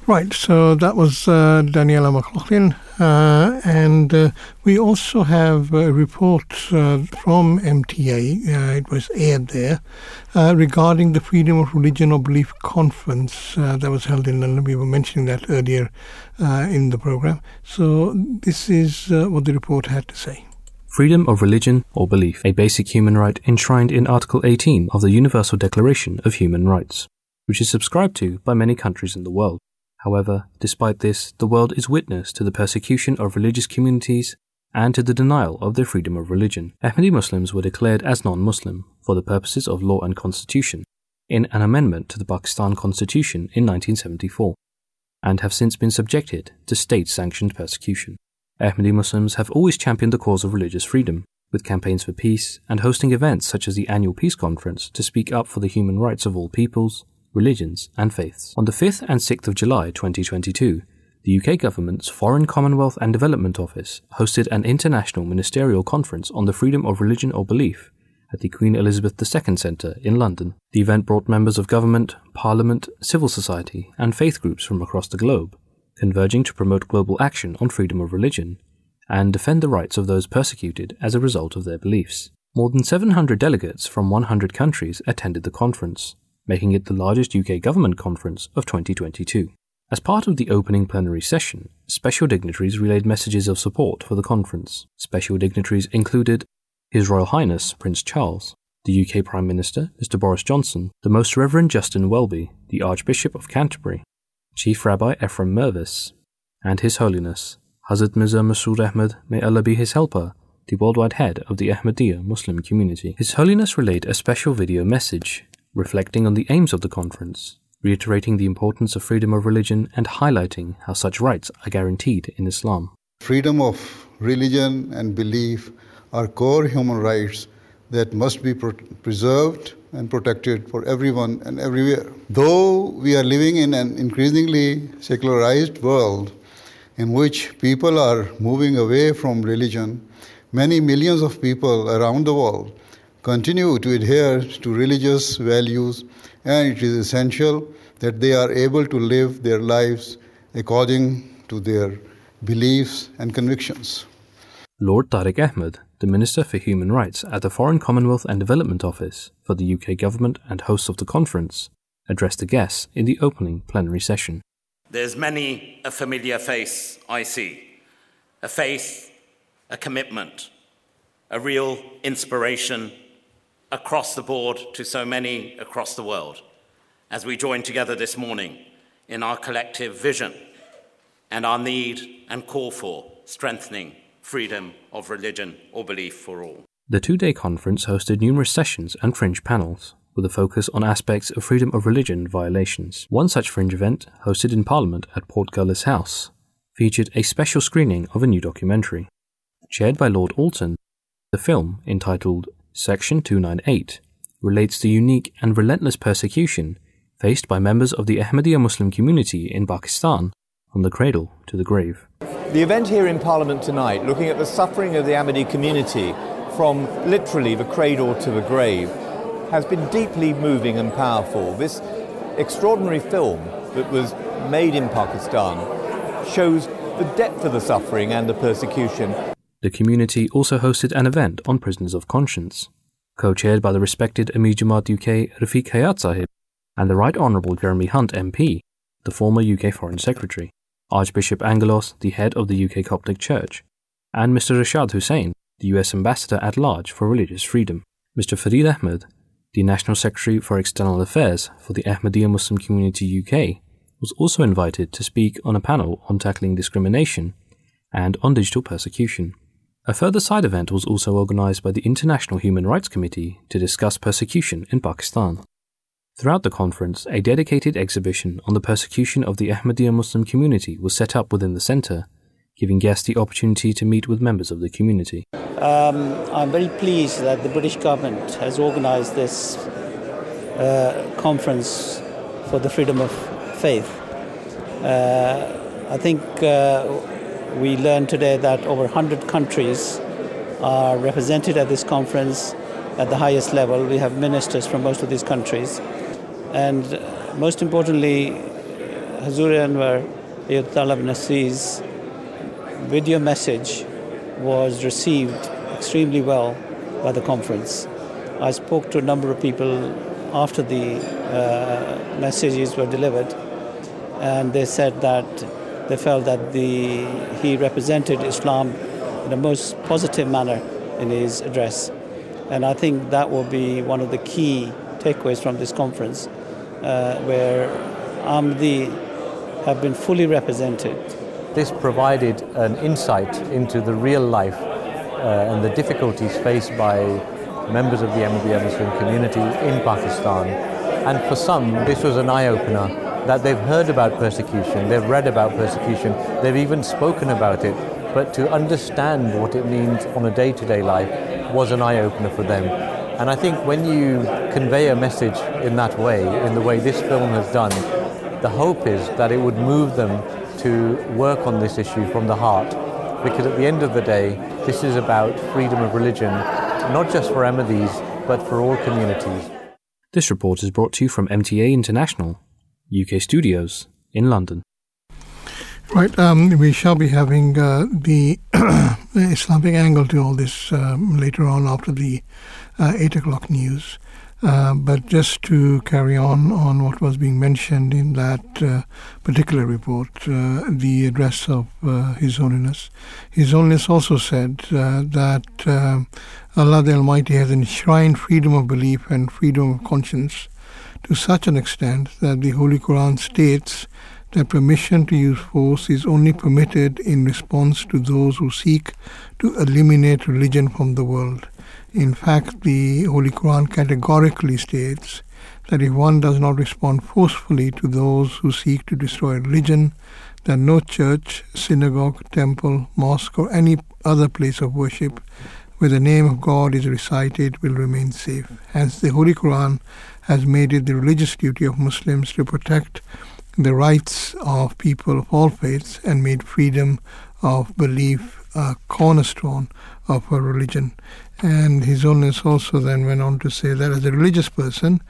Right, so that was uh, Danielle McLaughlin, uh, and uh, we also have a report uh, from MTA, uh, it was aired there, uh, regarding the Freedom of Religion or Belief conference that was held in London. We were mentioning that earlier in the program. So this is what the report had to say. Freedom of religion or belief, a basic human right enshrined in Article 18 of the Universal Declaration of Human Rights, which is subscribed to by many countries in the world. However, despite this, the world is witness to the persecution of religious communities and to the denial of their freedom of religion. Ahmadi Muslims were declared as non-Muslim for the purposes of law and constitution in an amendment to the Pakistan Constitution in 1974 and have since been subjected to state-sanctioned persecution. Ahmadi Muslims have always championed the cause of religious freedom, with campaigns for peace and hosting events such as the annual Peace Conference to speak up for the human rights of all peoples, religions, and faiths. On the 5th and 6th of July 2022, the UK government's Foreign Commonwealth and Development Office hosted an international ministerial conference on the freedom of religion or belief at the Queen Elizabeth II Centre in London. The event brought members of government, parliament, civil society, and faith groups from across the globe, converging to promote global action on freedom of religion and defend the rights of those persecuted as a result of their beliefs. More than 700 delegates from 100 countries attended the conference, making it the largest UK government conference of 2022. As part of the opening plenary session, special dignitaries relayed messages of support for the conference. Special dignitaries included His Royal Highness Prince Charles, the UK Prime Minister Mr Boris Johnson, the Most Reverend Justin Welby, the Archbishop of Canterbury, Chief Rabbi Ephraim Mirvis, and His Holiness Hazrat Mirza Masroor Ahmad, may Allah be his helper, the worldwide head of the Ahmadiyya Muslim community. His Holiness relayed a special video message reflecting on the aims of the conference, reiterating the importance of freedom of religion and highlighting how such rights are guaranteed in Islam. Freedom of religion and belief are core human rights that must be preserved and protected for everyone and everywhere. Though we are living in an increasingly secularized world in which people are moving away from religion, many millions of people around the world continue to adhere to religious values, and it is essential that they are able to live their lives according to their beliefs and convictions. Lord Tariq Ahmad, the Minister for Human Rights at the Foreign Commonwealth and Development Office for the UK Government and host of the conference, addressed the guests in the opening plenary session. There's many a familiar face I see, a faith, a commitment, a real inspiration across the board to so many across the world as we join together this morning in our collective vision and our need and call for strengthening freedom of religion or belief for all. The two day conference hosted numerous sessions and fringe panels, with a focus on aspects of freedom of religion violations. One such fringe event, hosted in Parliament at Portcullis House, featured a special screening of a new documentary. Chaired by Lord Alton, the film, entitled Section 298, relates the unique and relentless persecution faced by members of the Ahmadiyya Muslim community in Pakistan from the cradle to the grave. The event here in Parliament tonight, looking at the suffering of the Ahmadi community from literally the cradle to the grave, has been deeply moving and powerful. This extraordinary film that was made in Pakistan shows the depth of the suffering and the persecution. The community also hosted an event on prisoners of conscience, co-chaired by the respected Amir UK Rafiq Hayat Sahib and the Right Honourable Jeremy Hunt MP, the former UK Foreign Secretary, Archbishop Angelos, the head of the UK Coptic Church, and Mr. Rashad Hussain, the US Ambassador at Large for Religious Freedom. Mr. Farid Ahmed, the National Secretary for External Affairs for the Ahmadiyya Muslim Community UK, was also invited to speak on a panel on tackling discrimination and on digital persecution. A further side event was also organized by the International Human Rights Committee to discuss persecution in Pakistan. Throughout the conference, a dedicated exhibition on the persecution of the Ahmadiyya Muslim community was set up within the center, giving guests the opportunity to meet with members of the community. Um, I'm very pleased that the British government has organized this uh, conference for the freedom of faith. Uh, I think uh, we learned today that over 100 countries are represented at this conference at the highest level. We have ministers from most of these countries. And most importantly, Hazur Anwar Talab Nasri's video message was received extremely well by the conference. I spoke to a number of people after the uh, messages were delivered, and they said that they felt that the, he represented Islam in the most positive manner in his address. And I think that will be one of the key takeaways from this conference, uh, where Ahmadi have been fully represented this provided an insight into the real life uh, and the difficulties faced by members of the Ahmadiyya Muslim community in Pakistan. And for some, this was an eye opener that they've heard about persecution, they've read about persecution, they've even spoken about it, but to understand what it means on a day to day life was an eye opener for them. And I think when you convey a message in that way, in the way this film has done, the hope is that it would move them to work on this issue from the heart because at the end of the day, this is about freedom of religion, not just for Ahmadis, but for all communities. This report is brought to you from MTA International, UK studios in London. Right, um, we shall be having uh, the Islamic angle to all this um, later on after the uh, 8 o'clock news. Uh, but just to carry on on what was being mentioned in that uh, particular report, uh, the address of uh, His Holiness, His Holiness also said uh, that Allah the Almighty has enshrined freedom of belief and freedom of conscience to such an extent that the Holy Quran states that permission to use force is only permitted in response to those who seek to eliminate religion from the world. In fact, the Holy Quran categorically states that if one does not respond forcefully to those who seek to destroy religion, then no church, synagogue, temple, mosque, or any other place of worship where the name of God is recited will remain safe. Hence, the Holy Quran has made it the religious duty of Muslims to protect the rights of people of all faiths and made freedom of belief a cornerstone of our religion. And His Holiness also then went on to say that as a religious person,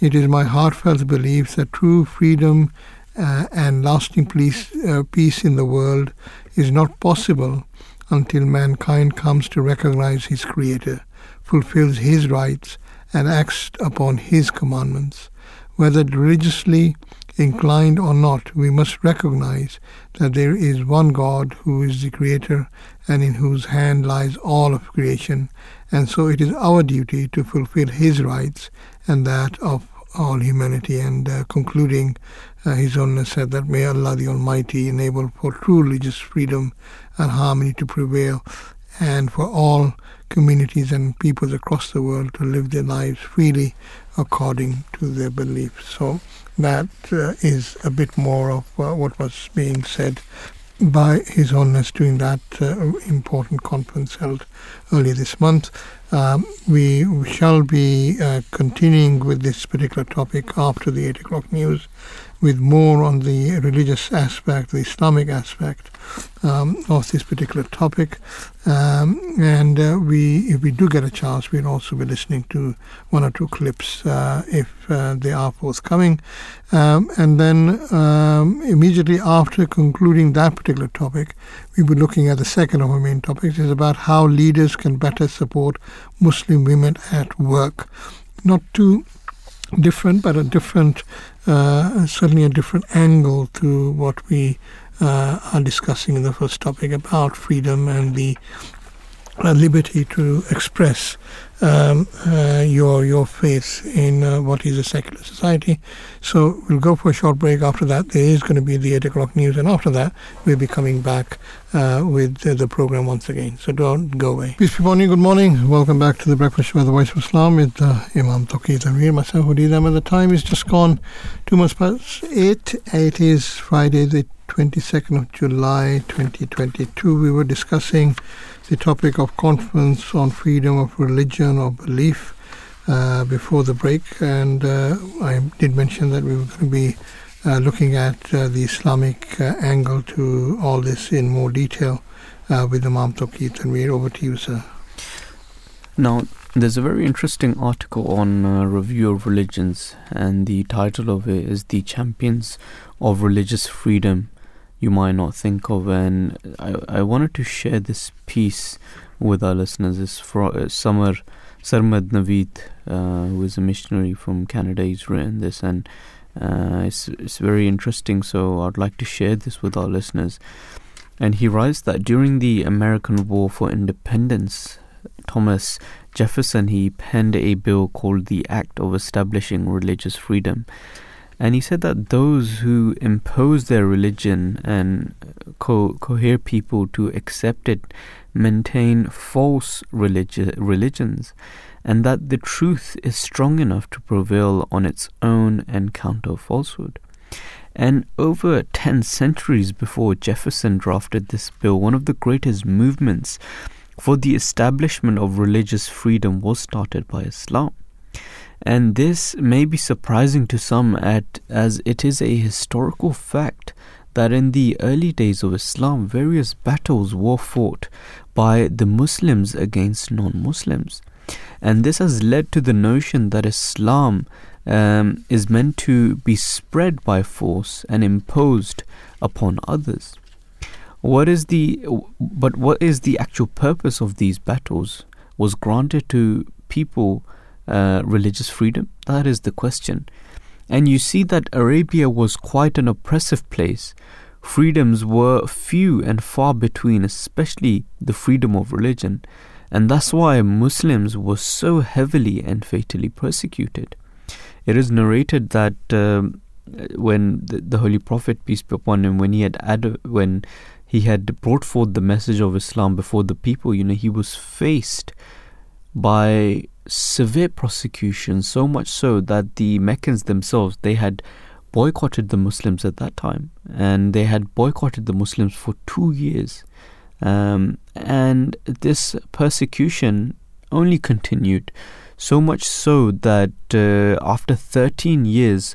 it is my heartfelt belief that true freedom uh, and lasting peace, uh, peace in the world is not possible until mankind comes to recognize his Creator, fulfills his rights, and acts upon his commandments. Whether religiously inclined or not, we must recognize that there is one God who is the Creator and in whose hand lies all of creation, and so it is our duty to fulfill His rights and that of all humanity. And uh, concluding, uh, His Holiness said that may Allah the Almighty enable for true religious freedom and harmony to prevail, and for all communities and peoples across the world to live their lives freely according to their beliefs. So that uh, is a bit more of uh, what was being said by His Holiness during that uh, important conference held earlier this month. Um, we shall be uh, continuing with this particular topic after the 8 o'clock news with more on the religious aspect, the Islamic aspect um, of this particular topic. Um, and uh, we, if we do get a chance, we'll also be listening to one or two clips uh, if uh, they are forthcoming. Um, and then um, immediately after concluding that particular topic, we'll be looking at the second of our main topics, is about how leaders can better support Muslim women at work. Not too different, but a different uh, certainly a different angle to what we uh, are discussing in the first topic about freedom and the uh, liberty to express um, uh, your your faith in uh, what is a secular society. So we'll go for a short break. After that, there is going to be the eight o'clock news, and after that, we'll be coming back uh, with the program once again. So don't go away. Peace be upon you. Good morning. Welcome back to the Breakfast Show, the Voice of Islam, with uh, Imam Taqi Tanveer, myself, Hudeed Ahmed. The time is just gone two months past eight. It is Friday, the 22nd of July, 2022. We were discussing the topic of conference on freedom of religion or belief uh, before the break, and uh, I did mention that we were going to be uh, looking at uh, the Islamic uh, angle to all this in more detail uh, with Imam Tawqeed. And we're over to you, sir. Now, there's a very interesting article on Review of Religions, and the title of it is The Champions of Religious Freedom you might not think of. And I, I wanted to share this piece with our listeners. It's from uh, Samar Sarmad Naveed, uh, who is a missionary from Canada. He's written this, and uh, it's it's very interesting. So I'd like to share this with our listeners. And he writes that during the American War for Independence, Thomas Jefferson he penned a bill called the Act of Establishing Religious Freedom. And he said that those who impose their religion and co- cohere people to accept it maintain false religi- religions, and that the truth is strong enough to prevail on its own and counter falsehood. And over 10 centuries before Jefferson drafted this bill, one of the greatest movements for the establishment of religious freedom was started by Islam. And this may be surprising to some at, as it is a historical fact that in the early days of Islam, various battles were fought by the Muslims against non Muslims. And this has led to the notion that Islam um, is meant to be spread by force and imposed upon others. What is the but what is the actual purpose of these battles was granted to people uh, religious freedom? That is the question. And you see that Arabia was quite an oppressive place. Freedoms were few and far between, especially the freedom of religion. And that's why Muslims were so heavily and fatally persecuted. It is narrated that um, when the, the, Holy Prophet, peace be upon him, when he had ad- when he had brought forth the message of Islam before the people, you know, he was faced by severe prosecution, so much so that the Meccans themselves they had boycotted the Muslims at that time, and they had boycotted the Muslims for two years, um, and this persecution only continued, so much so that uh, after 13 years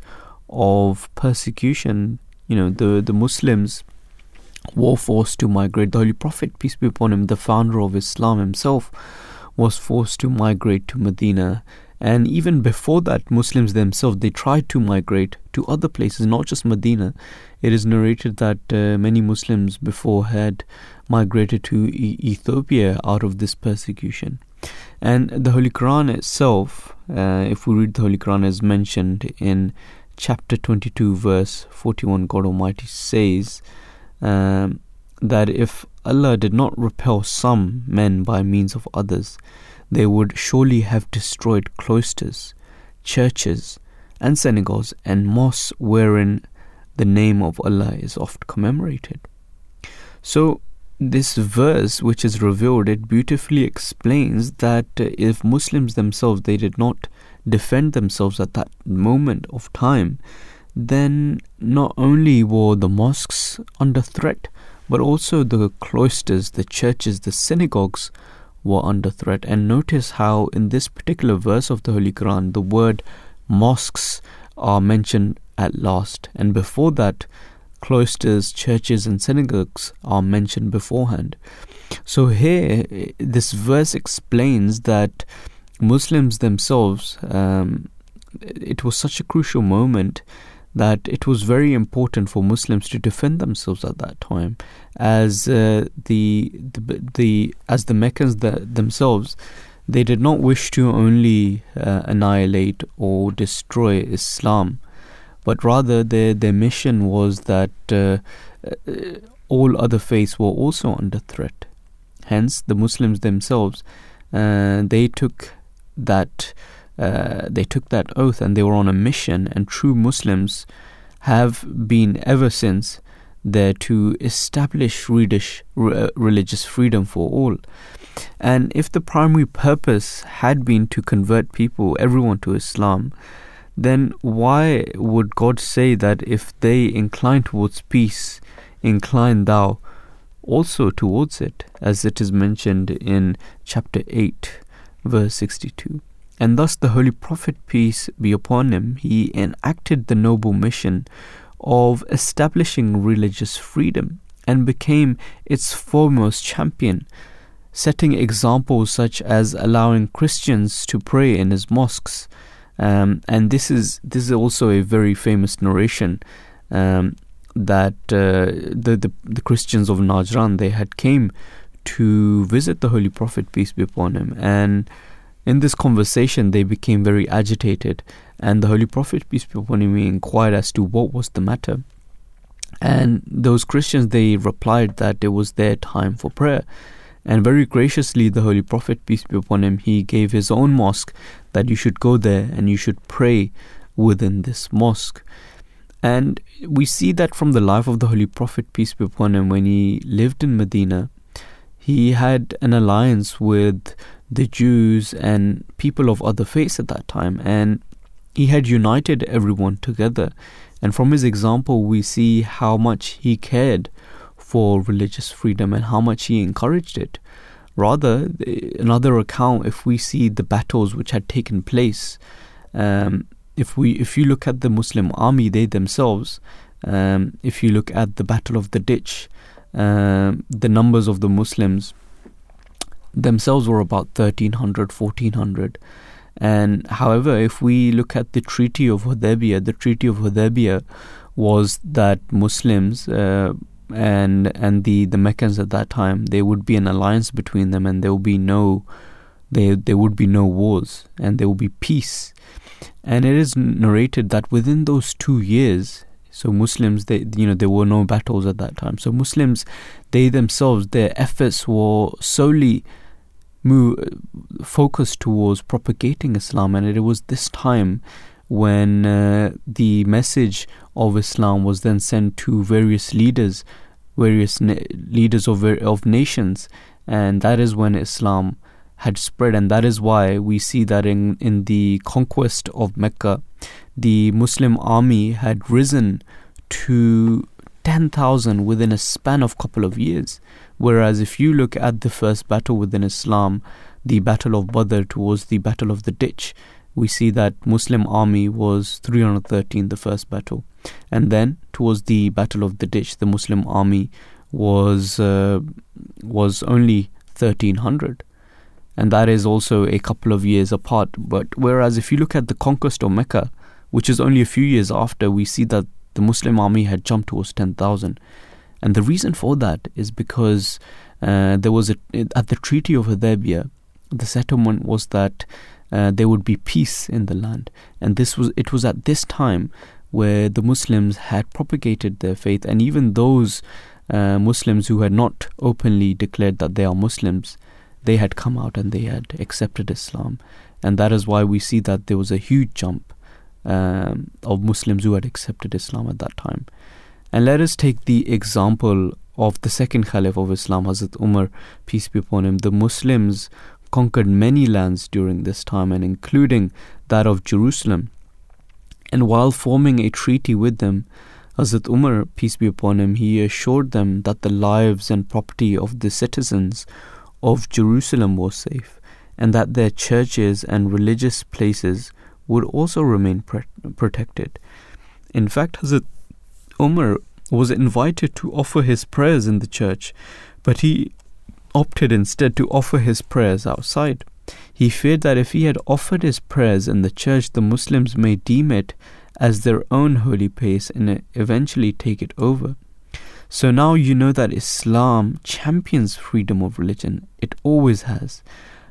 of persecution, you know the the Muslims were forced to migrate. The Holy Prophet, peace be upon him, the founder of Islam himself, was forced to migrate to Medina. And even before that, Muslims themselves they tried to migrate to other places, not just Medina. It is narrated that uh, many Muslims before had migrated to e- Ethiopia out of this persecution. And the Holy Quran itself, uh, if we read the Holy Quran as mentioned in chapter 22, verse 41, God Almighty says um, that if Allah did not repel some men by means of others, they would surely have destroyed cloisters, churches, and synagogues and mosques wherein the name of Allah is oft commemorated. So, this verse which is revealed it beautifully explains that uh, if muslims themselves they did not defend themselves at that moment of time then not only were the mosques under threat but also the cloisters the churches the synagogues were under threat. And notice how in this particular verse of the Holy Quran, the word mosques are mentioned at last. And before that, cloisters, churches, and synagogues are mentioned beforehand. So here, this verse explains that Muslims themselves, um, it was such a crucial moment that it was very important for Muslims to defend themselves at that time, as uh, the, the, the as the Meccans the, themselves, they did not wish to only uh, annihilate or destroy Islam, but rather their their mission was that uh, uh all other faiths were also under threat. Hence, the Muslims themselves, uh, they took that uh, they took that oath and they were on a mission, and true Muslims have been ever since there to establish uh, religious freedom for all. And if the primary purpose had been to convert people, everyone to Islam, then why would God say that if they incline towards peace, incline thou also towards it, as it is mentioned in chapter 8, verse 62? And thus the Holy Prophet, peace be upon him, he enacted the noble mission of establishing religious freedom and became its foremost champion, setting examples such as allowing Christians to pray in his mosques. Um, and this is this is also a very famous narration um, that uh, the, the, the Christians of Najran they had came to visit the Holy Prophet peace be upon him and in this conversation, they became very agitated, and the Holy Prophet, peace be upon him, inquired as to what was the matter. And those Christians, they replied that it was their time for prayer. And very graciously, the Holy Prophet, peace be upon him, he gave his own mosque that you should go there and you should pray within this mosque. And we see that from the life of the Holy Prophet, peace be upon him, when he lived in Medina, he had an alliance with the Jews and people of other faiths at that time, and he had united everyone together. And from his example, we see how much he cared for religious freedom and how much he encouraged it. Rather, another account, if we see the battles which had taken place, um, if we if you look at the Muslim army, they themselves, um, if you look at the Battle of the Ditch, um, the numbers of the Muslims themselves were about 1300, 1400. And however, if we look at the Treaty of Hudaybiyah, the Treaty of Hudaybiyah was that Muslims uh, and and the the Meccans at that time there would be an alliance between them, and there would be no there there would be no wars, and there would be peace. And it is narrated that within those two years, so Muslims, they you know there were no battles at that time. So Muslims, they themselves, their efforts were solely move focused towards propagating Islam, and it was this time when uh, the message of Islam was then sent to various leaders, various na- leaders of of nations, and that is when Islam had spread, and that is why we see that in in the conquest of Mecca, the Muslim army had risen to ten thousand within a span of couple of years. Whereas if you look at the first battle within Islam, the Battle of Badr towards the Battle of the Ditch, we see that Muslim army was 313 the first battle. And then towards the Battle of the Ditch, the Muslim army was uh, was only 1300 and that is also a couple of years apart. But whereas if you look at the conquest of Mecca which is only a few years after we see that the Muslim army had jumped towards 10,000 and the reason for that is because uh, there was a, at the Treaty of Hudaybiyah the settlement was that uh, there would be peace in the land and this was it was at this time where the Muslims had propagated their faith and even those uh, Muslims who had not openly declared that they are Muslims, they had come out and they had accepted Islam. And that is why we see that there was a huge jump um, of Muslims who had accepted Islam at that time. And let us take the example of the second Caliph of Islam, Hazrat Umar, peace be upon him. The Muslims conquered many lands during this time, and including that of Jerusalem. And while forming a treaty with them, Hazrat Umar, peace be upon him, he assured them that the lives and property of the citizens of Jerusalem was safe, and that their churches and religious places would also remain pre- protected. In fact, Hazrat Umar was invited to offer his prayers in the church, but he opted instead to offer his prayers outside. He feared that if he had offered his prayers in the church, the Muslims may deem it as their own holy place and eventually take it over. So now you know that Islam champions freedom of religion. It always has.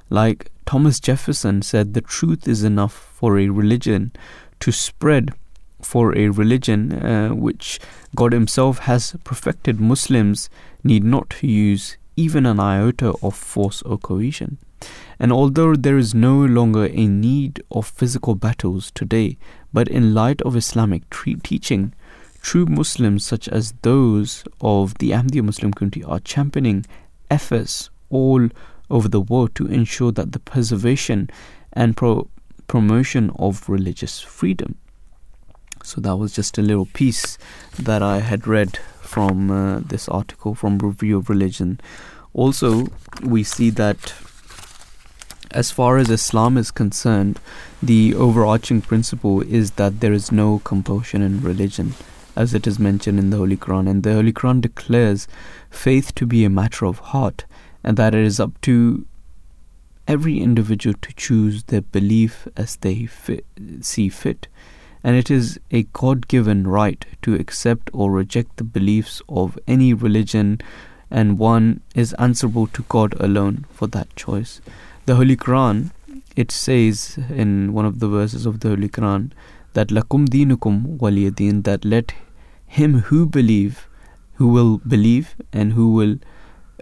Like Thomas Jefferson said, the truth is enough for a religion to spread for a religion uh, which God Himself has perfected. Muslims need not use even an iota of force or coercion. And although there is no longer a need of physical battles today, but in light of Islamic tre- teaching, true Muslims such as those of the Ahmadiyya Muslim community are championing efforts all over the world to ensure that the preservation and pro- promotion of religious freedom. So that was just a little piece that I had read from uh, this article from Review of Religion. Also, we see that as far as Islam is concerned, the overarching principle is that there is no compulsion in religion, as it is mentioned in the Holy Quran. And the Holy Quran declares faith to be a matter of heart, and that it is up to every individual to choose their belief as they fit, see fit. And it is a God given right to accept or reject the beliefs of any religion, and one is answerable to God alone for that choice. The Holy Quran, it says in one of the verses of the Holy Quran that lakum dinukum waliyadin, that let him who believe, who will believe and who will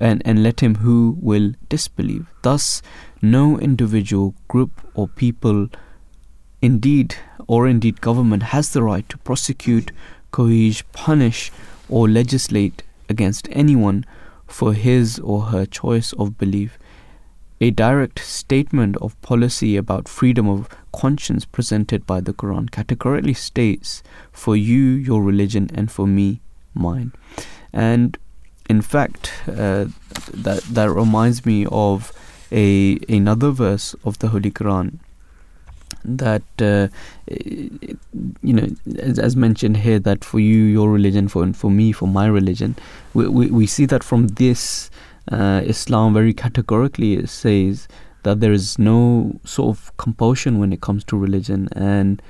and, and let him who will disbelieve. Thus, no individual, group, or people, indeed, or indeed government, has the right to prosecute, coerce, punish, or legislate against anyone for his or her choice of belief a direct statement of policy about freedom of conscience presented by the Quran categorically states, for you, your religion, and for me, mine. And in fact, uh, that, that reminds me of a another verse of the Holy Quran that uh, you know as, as, mentioned here that for you your religion for and for me for my religion we, we, we see that from this uh, Islam very categorically says that there is no sort of compulsion when it comes to religion and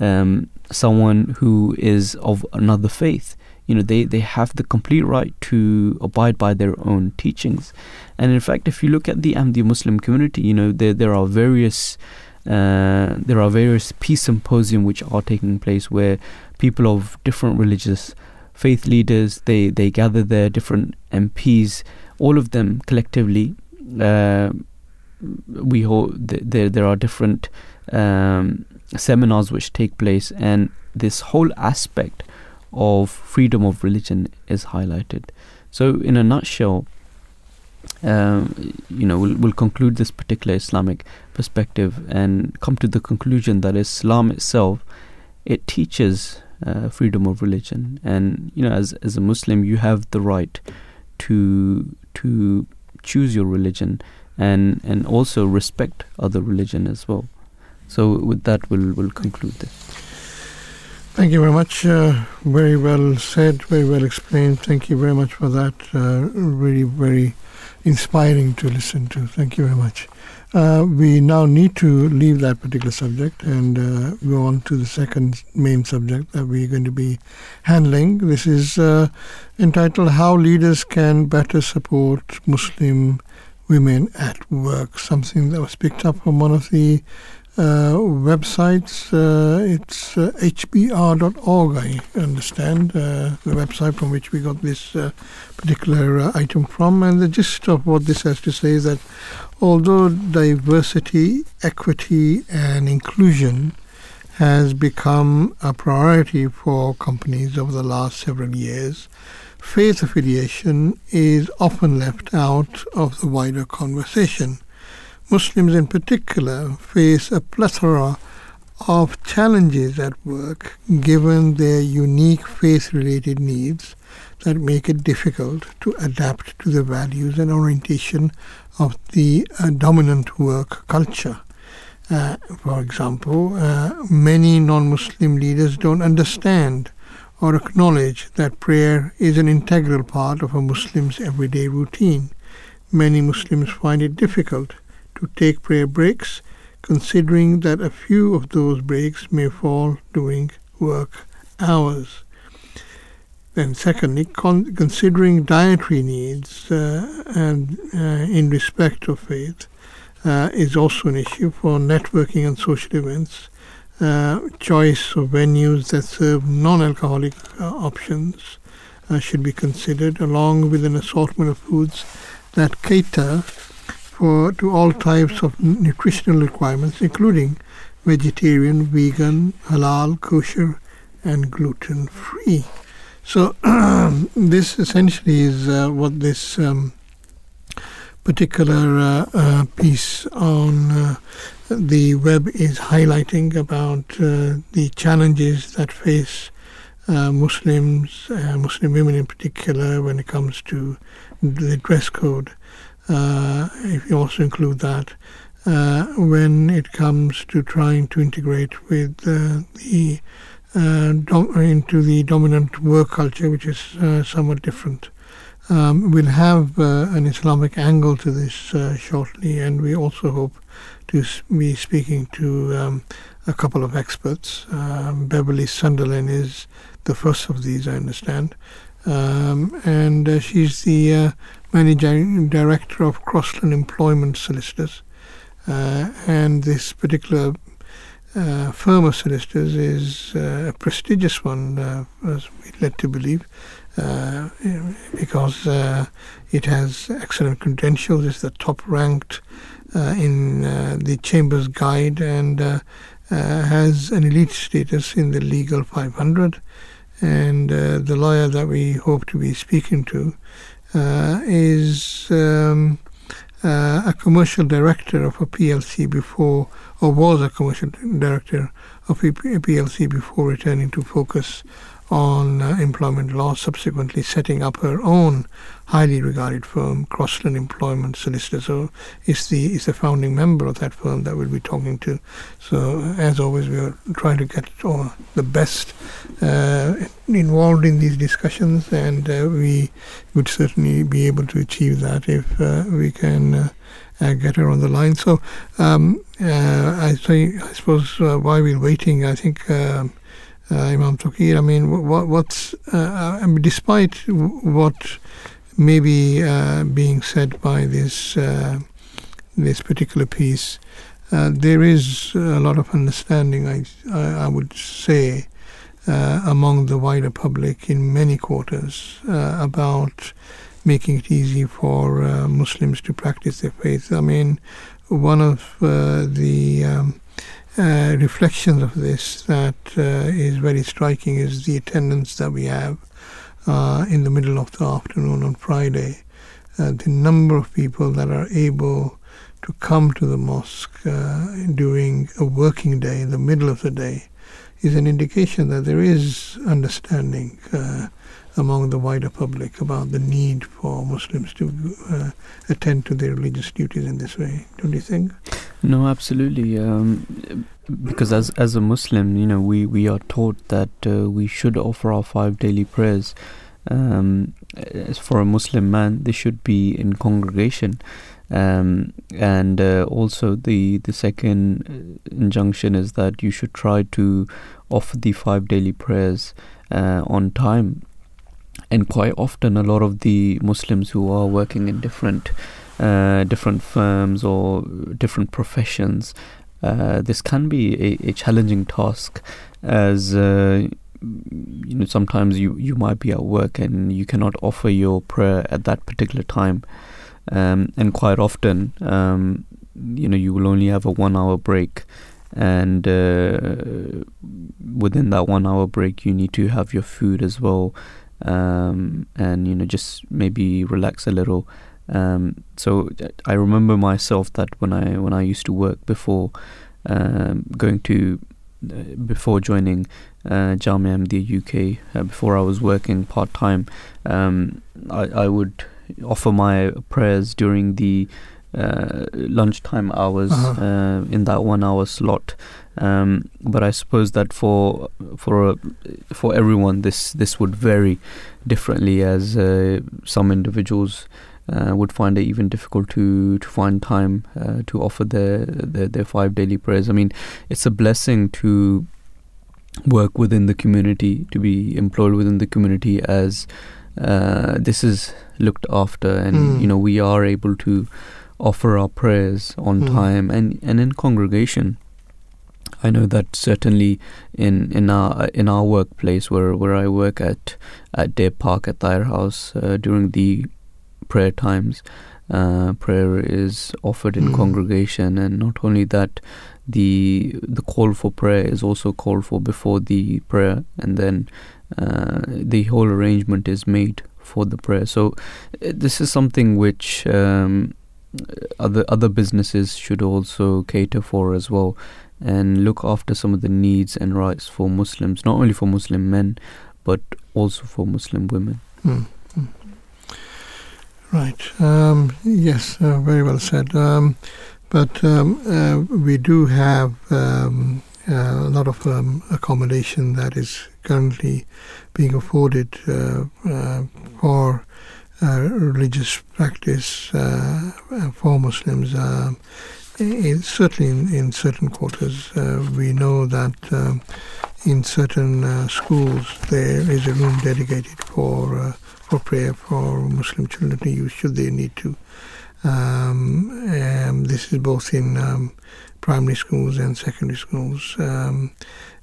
um, someone who is of another faith. You know they, they have the complete right to abide by their own teachings. And in fact if you look at the Ahmadi Muslim community you know there there are various uh, there are various peace symposium which are taking place where people of different religious faith leaders they they gather there different MPs all of them collectively, uh, we hold there there are different um, seminars which take place, and this whole aspect of freedom of religion is highlighted. So, in a nutshell, um, you know, we'll, we'll conclude this particular Islamic perspective and come to the conclusion that Islam itself it teaches uh, freedom of religion, and you know, as as a Muslim, you have the right to to choose your religion and and also respect other religion as well. So with that, we'll we'll conclude this. Thank you very much. Uh, very well said, very well explained. Thank you very much for that. Uh, really, very inspiring to listen to. Thank you very much. Uh, we now need to leave that particular subject and uh, go on to the second main subject that we're going to be handling. This is uh, entitled How Leaders Can Better Support Muslim Women at Work, something that was picked up from one of the websites. Uh, it's uh, hbr.org, I understand, uh, the website from which we got this uh, particular uh, item from. And the gist of what this has to say is that although diversity, equity, and inclusion has become a priority for companies over the last several years, faith affiliation is often left out of the wider conversation. Muslims in particular face a plethora of challenges at work given their unique faith related needs that make it difficult to adapt to the values and orientation of the uh, dominant work culture. Uh, for example, uh, many non Muslim leaders don't understand or acknowledge that prayer is an integral part of a Muslim's everyday routine. Many Muslims find it difficult to take prayer breaks, considering that a few of those breaks may fall during work hours. Then, secondly, con- considering dietary needs uh, and uh, in respect of faith uh, is also an issue for networking and social events. Uh, choice of venues that serve non-alcoholic uh, options uh, should be considered, along with an assortment of foods that cater for to all types of nutritional requirements, including vegetarian, vegan, halal, kosher, and gluten free. So this essentially is uh, what this um, particular uh, uh, piece on uh, the web is highlighting about uh, the challenges that face uh, Muslims, Muslim women in particular, when it comes to the dress code if you also include that, uh, when it comes to trying to integrate with uh, the dom- into the dominant work culture, which is somewhat different. Um, we'll have uh, an Islamic angle to this uh, shortly, and we also hope to be speaking to um, a couple of experts. Um, Beverley Sunderland is the first of these, I understand, um, and uh, she's the managing director of Crossland Employment Solicitors. Uh, and this particular uh, firm of solicitors is uh, a prestigious one, uh, as we're led to believe, uh, because uh, it has excellent credentials. It's the top ranked in the Chambers Guide and has an elite status in the Legal 500. And the lawyer that we hope to be speaking to uh, is um, uh, a commercial director of a PLC before, or was a commercial director of a PLC before returning to focus on uh, employment law, subsequently setting up her own highly regarded firm, Crossland Employment Solicitor. So is the is the founding member of that firm that we'll be talking to. So as always, we are trying to get uh, the best uh, involved in these discussions, and uh, we would certainly be able to achieve that if uh, we can. Uh, uh, get her on the line. So um, I, say, I suppose while we're waiting, I think um, uh, Imam Touqeer. I mean, what, what's uh, I mean, despite what may be uh, being said by this this particular piece, there is a lot of understanding. I I, I would say. Uh, among the wider public in many quarters uh, about making it easy for uh, Muslims to practice their faith. I mean, one of the um, uh, reflections of this that uh, is very striking is the attendance that we have uh, in the middle of the afternoon on Friday. Uh, the number of people that are able to come to the mosque uh, during a working day, in the middle of the day, is an indication that there is understanding among the wider public about the need for Muslims to uh, attend to their religious duties in this way. Don't you think? No, absolutely. Um, because as as a Muslim, you know, we we are taught that uh, we should offer our five daily prayers. Um, as for a Muslim man, they should be in congregation. Um, and uh, also the the second uh, injunction is that you should try to offer the five daily prayers uh, on time and quite often a lot of the Muslims who are working in different uh, different firms or different professions, uh, this can be a, a challenging task, as uh, you know sometimes you you might be at work and you cannot offer your prayer at that particular time, um, and quite often um, you know you will only have a one hour break and uh, within that one hour break you need to have your food as well um, and you know just maybe relax a little. Um, so I remember myself that when I when I used to work before um, going to uh, before joining uh, Jamia Ahmadiyya UK uh, before I was working part time, um, I, I would offer my prayers during the uh, lunchtime hours uh-huh. uh, in that one hour slot. Um, but I suppose that for for uh, for everyone, this this would vary differently, as uh, some individuals uh, would find it even difficult to to find time uh, to offer their, their their five daily prayers. I mean, it's a blessing to work within the community, to be employed within the community, as uh, this is looked after, and mm. you know we are able to offer our prayers on mm. time and and in congregation. I know that certainly in in our in our workplace where where I work at at Day Park at Thayer House uh, during the prayer times, uh, prayer is offered in mm. congregation, and not only that, the the call for prayer is also called for before the prayer, and then uh, the whole arrangement is made for the prayer. So uh, this is something which. Um, other other businesses should also cater for as well and look after some of the needs and rights for Muslims, not only for Muslim men, but also for Muslim women. Mm. Right. Um, yes, uh, very well said. Um, but um, uh, we do have um, uh, a lot of um, accommodation that is currently being afforded uh, uh, for uh, religious practice for Muslims in, certainly in, in, certain quarters, uh, we know that um, in certain uh, schools there is a room dedicated for uh, for prayer for Muslim children to use should they need to. Um, this is both in um, primary schools and secondary schools. Um,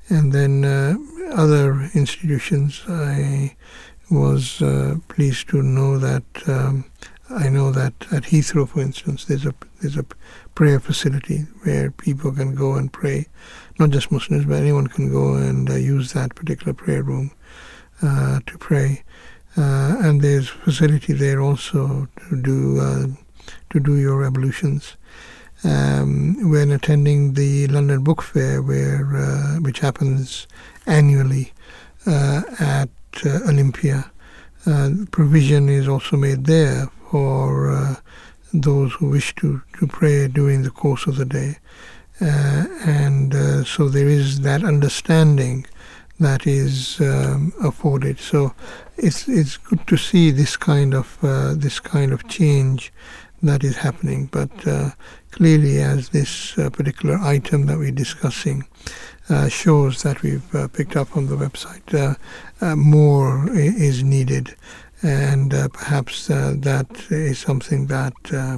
and then uh, other institutions, I was uh, pleased to know that um, I know that at Heathrow, for instance, there's a there's a prayer facility where people can go and pray. Not just Muslims, but anyone can go and uh, use that particular prayer room uh, to pray. Uh, and there's facility there also to do uh, to do your ablutions. Um, when attending the London Book Fair, where uh, which happens annually uh, at Olympia, provision is also made there for those who wish to, to pray during the course of the day. Uh, and uh, so there is that understanding that is um, afforded. So it's it's good to see this kind of uh, this kind of change that is happening. But uh, clearly, as this uh, particular item that we're discussing shows that we've picked up on the website, more is needed and uh, perhaps uh, that is something that uh,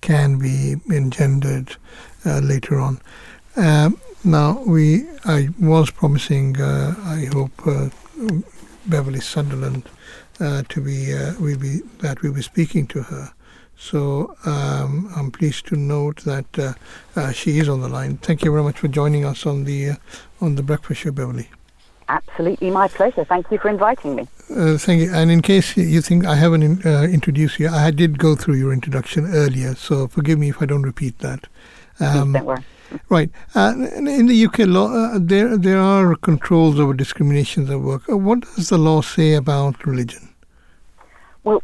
can be engendered uh, later on. Um, now, we I was promising, uh, I hope, uh, Beverley Sunderland to be, we be that we'll be speaking to her. So um, I'm pleased to note that she is on the line. Thank you very much for joining us on the on the breakfast show, Beverley. Absolutely, my pleasure. Thank you for inviting me. Uh, thank you. And in case you think I haven't in, uh, introduced you, I did go through your introduction earlier, so forgive me if I don't repeat that. Um, right. Uh, in the UK law, uh, there there are controls over discriminations at work. Uh, what does the law say about religion? Well,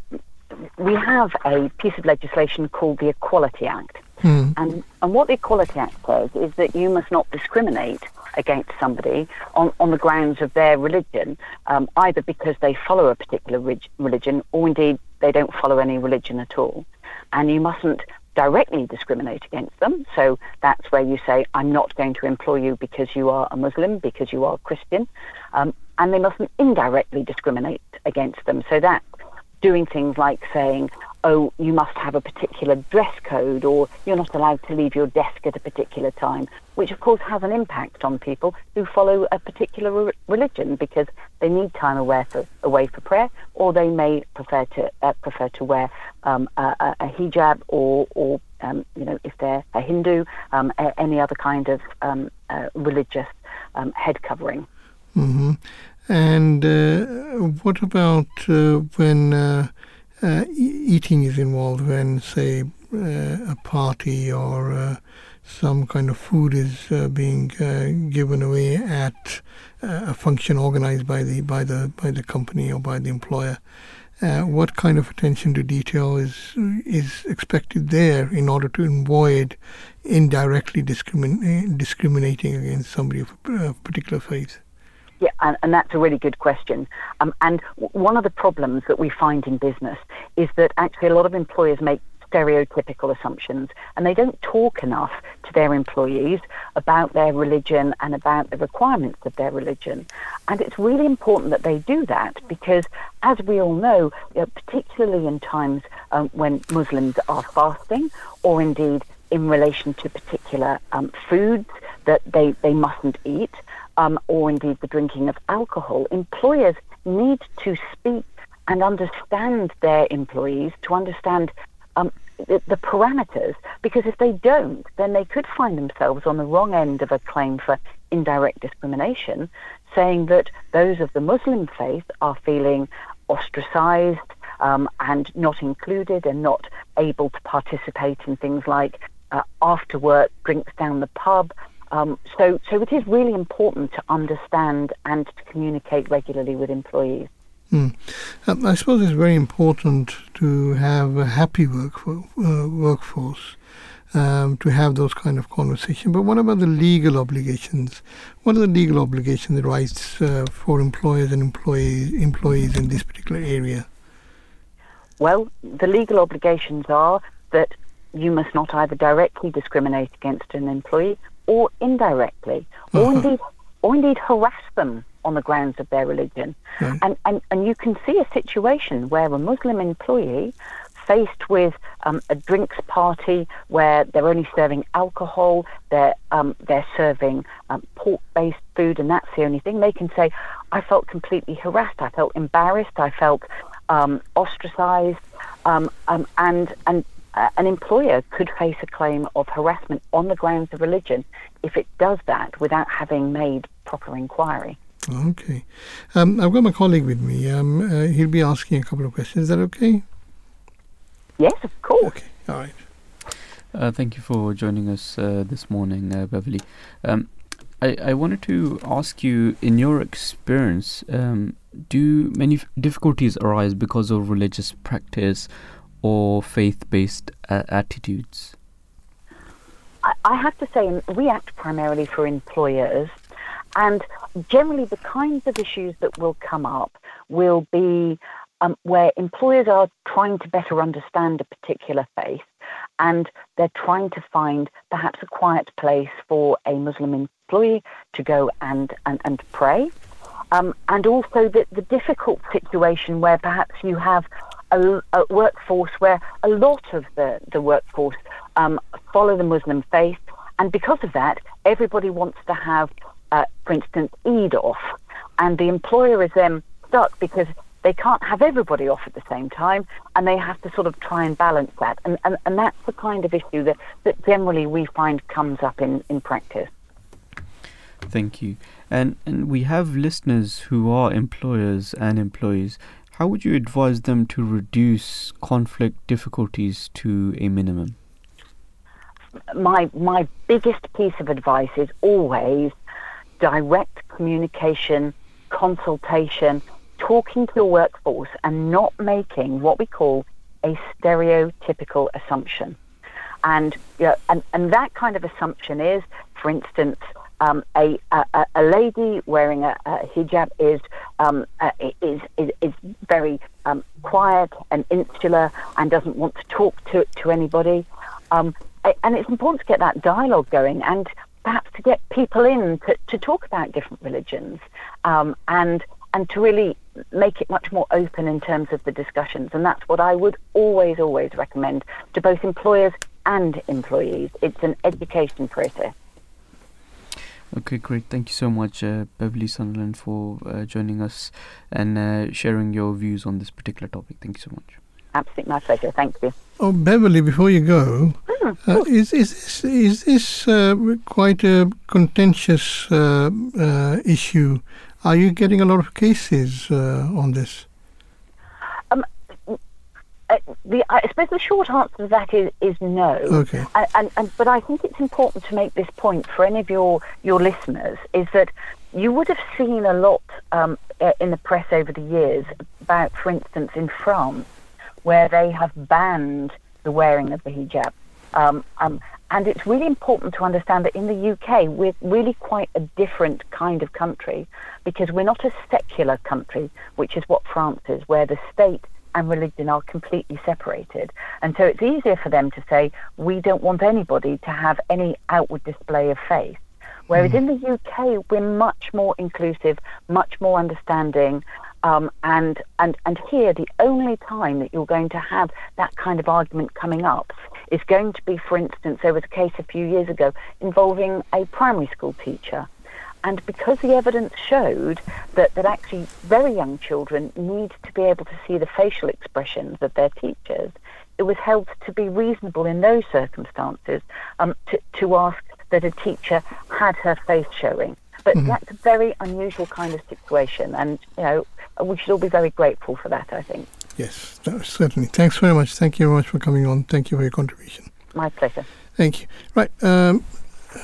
we have a piece of legislation called the Equality Act. Hmm. And, and what the Equality Act says is that you must not discriminate against somebody on, on the grounds of their religion, um, either because they follow a particular rig- religion or indeed they don't follow any religion at all. And you mustn't directly discriminate against them. So that's where you say, I'm not going to employ you because you are a Muslim, because you are a Christian. Um, and they mustn't indirectly discriminate against them. So that doing things like saying, oh, you must have a particular dress code or you're not allowed to leave your desk at a particular time, which of course has an impact on people who follow a particular re- religion because they need time away for, away for prayer or they may prefer to uh, prefer to wear um, a, a, hijab or, or um, you know, if they're a Hindu, um, a, any other kind of um, uh, religious um, head covering. Mm-hmm. And uh, what about uh, when uh, uh eating is involved? When, say, uh, a party or uh, some kind of food is being given away at a function organized by the by the by the company or by the employer. what kind of attention to detail is is expected there in order to avoid indirectly discrimin- discriminating against somebody of a particular faith? Yeah, and, and, that's a really good question. Um, and one of the problems that we find in business is that actually a lot of employers make stereotypical assumptions and they don't talk enough to their employees about their religion and about the requirements of their religion. And it's really important that they do that because, as we all know, know particularly in times um, when Muslims are fasting or indeed in relation to particular um, foods that they, they mustn't eat, um, or indeed the drinking of alcohol, employers need to speak and understand their employees to understand um, the, the, parameters because if they don't, then they could find themselves on the wrong end of a claim for indirect discrimination, saying that those of the Muslim faith are feeling ostracized um, and not included and not able to participate in things like uh, after work drinks down the pub um, so, so it is really important to understand and to communicate regularly with employees. Hmm. Um, I suppose it's very important to have a happy work for, uh, workforce. Um, to have those kind of conversations. But what about the legal obligations? What are the legal obligations, the rights uh, for employers and employees, employees in this particular area? Well, the legal obligations are that you must not either directly discriminate against an employee or indirectly, or uh-huh. indeed, or indeed harass them on the grounds of their religion. Right. And, and, and you can see a situation where a Muslim employee faced with um, a drinks party where they're only serving alcohol, they're, um, they're serving um, pork-based food, and that's the only thing, they can say, I felt completely harassed, I felt embarrassed, I felt um, ostracized, um, um, and, and uh, an employer could face a claim of harassment on the grounds of religion if it does that without having made proper inquiry. Okay. Um, I've got my colleague with me. Um, uh, he'll be asking a couple of questions. Is that okay? Yes, of course. Okay. All right. Uh, thank you for joining us uh, this morning, uh, Beverley. Um, I, I wanted to ask you, in your experience, um, do many f- difficulties arise because of religious practice or faith based uh, attitudes? I, I have to say, we act primarily for employers, and generally the kinds of issues that will come up will be um, where employers are trying to better understand a particular faith and they're trying to find perhaps a quiet place for a Muslim employee to go and, and, and pray. Um, and also the, the difficult situation where perhaps you have a, a workforce where a lot of the, the workforce um, follow the Muslim faith, and because of that, everybody wants to have, uh, for instance, Eid off, and the employer is then stuck because they can't have everybody off at the same time, and they have to sort of try and balance that, and, and, and that's the kind of issue that, that generally we find comes up in, in practice. Thank you. And and we have listeners who are employers and employees how would you advise them to reduce conflict difficulties to a minimum? my my biggest piece of advice is always direct communication, consultation, talking to your workforce, and not making what we call a stereotypical assumption. And, you know, and, and that kind of assumption is, for instance, um, a, a, a, lady wearing a, a hijab is, um, uh, is, is, is very um, quiet and insular and doesn't want to talk to, to anybody. Um, and it's important to get that dialogue going and perhaps to get people in to, to talk about different religions um, and, and to really make it much more open in terms of the discussions. And that's what I would always, always recommend to both employers and employees. It's an education process. Okay, great. Thank you so much, uh, Beverley Sunderland, for uh, joining us and uh, sharing your views on this particular topic. Thank you so much. Absolutely, my pleasure. Thank you. Oh, Beverley, before you go, mm, is is this, is this uh, quite a contentious uh, issue? Are you getting a lot of cases on this? Uh, the, I suppose the short answer to that is, is no. Okay. And, and, and, but I think it's important to make this point for any of your, your listeners is that you would have seen a lot um, uh, in the press over the years about, for instance, in France, where they have banned the wearing of the hijab. Um, um, and it's really important to understand that in the UK, we're really quite a different kind of country because we're not a secular country, which is what France is, where the state and religion are completely separated. And so it's easier for them to say, we don't want anybody to have any outward display of faith. Whereas mm. in the UK, we're much more inclusive, much more understanding. Um, and, and, and here, the only time that you're going to have that kind of argument coming up is going to be, for instance, there was a case a few years ago involving a primary school teacher and because the evidence showed that, that actually very young children need to be able to see the facial expressions of their teachers, it was held to be reasonable in those circumstances um, to, to ask that a teacher had her face showing. But mm-hmm. that's a very unusual kind of situation, and you know we should all be very grateful for that. I think. Yes, certainly. Thanks very much. Thank you very much for coming on. Thank you for your contribution. My pleasure. Thank you. Right. Um,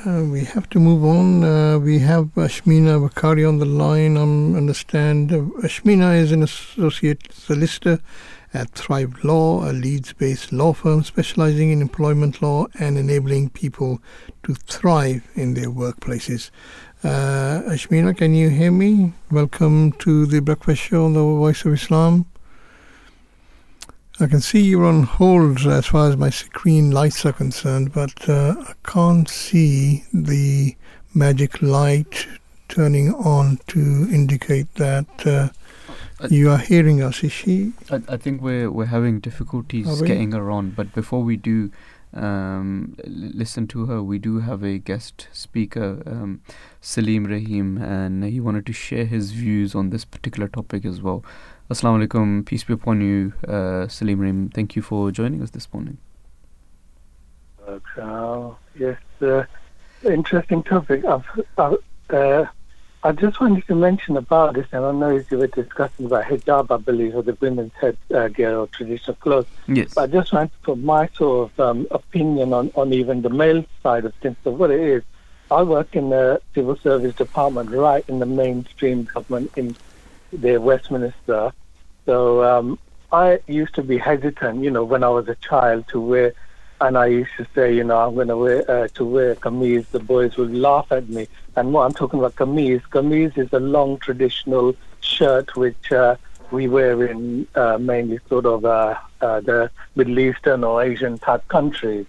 uh, we have to move on. Uh, we have Ashmina Bakari on the line. I um, understand uh, Ashmina is an associate solicitor at Thrive Law, a Leeds-based law firm specializing in employment law and enabling people to thrive in their workplaces. Uh, Ashmina, can you hear me? Welcome to the Breakfast Show on the Voice of Islam. I can see you're on hold as far as my screen lights are concerned, but uh, I can't see the magic light turning on to indicate that uh, you are hearing us. Is she? I, I think we're we're having difficulties getting her on, but before we do um, listen to her, we do have a guest speaker, um, Salim Rahim, and he wanted to share his views on this particular topic as well. Assalamu alaikum, peace be upon you, uh, Salim Rahim. Thank you for joining us this morning. Uh, yes, uh, interesting topic. I've, I've, uh, I just wanted to mention about this, and I know you were discussing about hijab, I believe, or the women's headgear uh, or traditional clothes. Yes. But I just wanted to put my sort of um, opinion on, on even the male side of things. So what it is, I work in the civil service department, right in the mainstream government in the Westminster. So um, I used to be hesitant, you know, when I was a child to wear, and I used to say, you know, I'm going to wear uh, to wear a kameez. The boys would laugh at me. And what I'm talking about kameez, kameez is a long traditional shirt which uh, we wear in uh, mainly sort of uh, uh, the Middle Eastern or Asian type countries.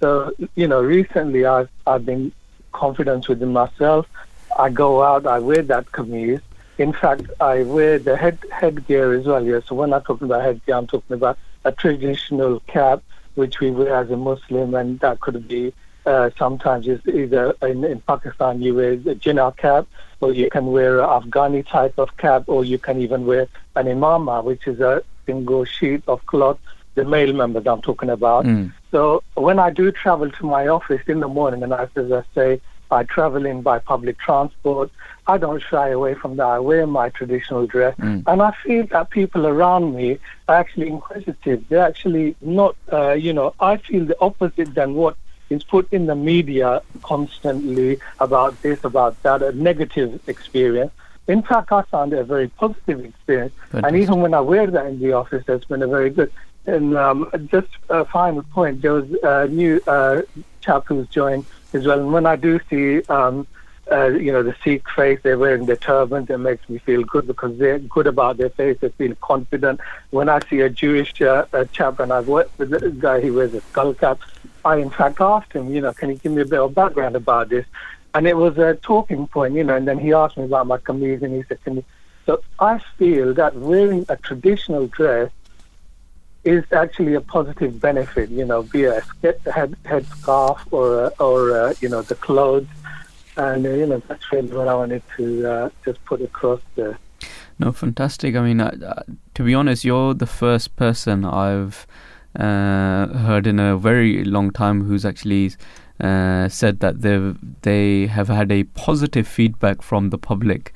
So, you know, recently I've, I've been confident within myself. I go out, I wear that kameez, in fact, I wear the head headgear as well. Yeah. So when I'm talking about headgear, I'm talking about a traditional cap which we wear as a Muslim, and that could be uh, sometimes is either in, in, Pakistan you wear a jinnah cap, or you can wear an Afghani type of cap, or you can even wear an imama, which is a single sheet of cloth. The male members I'm talking about. Mm. So when I do travel to my office in the morning, and I as I say, I traveling by public transport. I don't shy away from that. I wear my traditional dress. Mm. And I feel that people around me are actually inquisitive. They're actually not, uh, you know, I feel the opposite than what is put in the media constantly about this, about that, a negative experience. In fact, I found it a very positive experience. And even when I wear that in the office, it's been a very good. And um, just a final point, there was a new uh, chap who's joined as well. And when I do see, um, uh, you know, the Sikh faith, they're wearing their turbans, it makes me feel good because they're good about their faith, they feel confident. When I see a Jewish uh, a chap, and I've worked with a guy who wears a skull cap, I in fact asked him, you know, can you give me a bit of background about this? And it was a talking point, you know, and then he asked me about my kameez and he said, can you... So I feel that wearing a traditional dress is actually a positive benefit, you know, be a head, head scarf or, or uh, you know, the clothes. And, uh, you know, that's really what I wanted to uh, just put across there. No, fantastic. I mean, uh, to be honest, you're the first person I've uh, heard in a very long time who's actually uh, said that they they have had a positive feedback from the public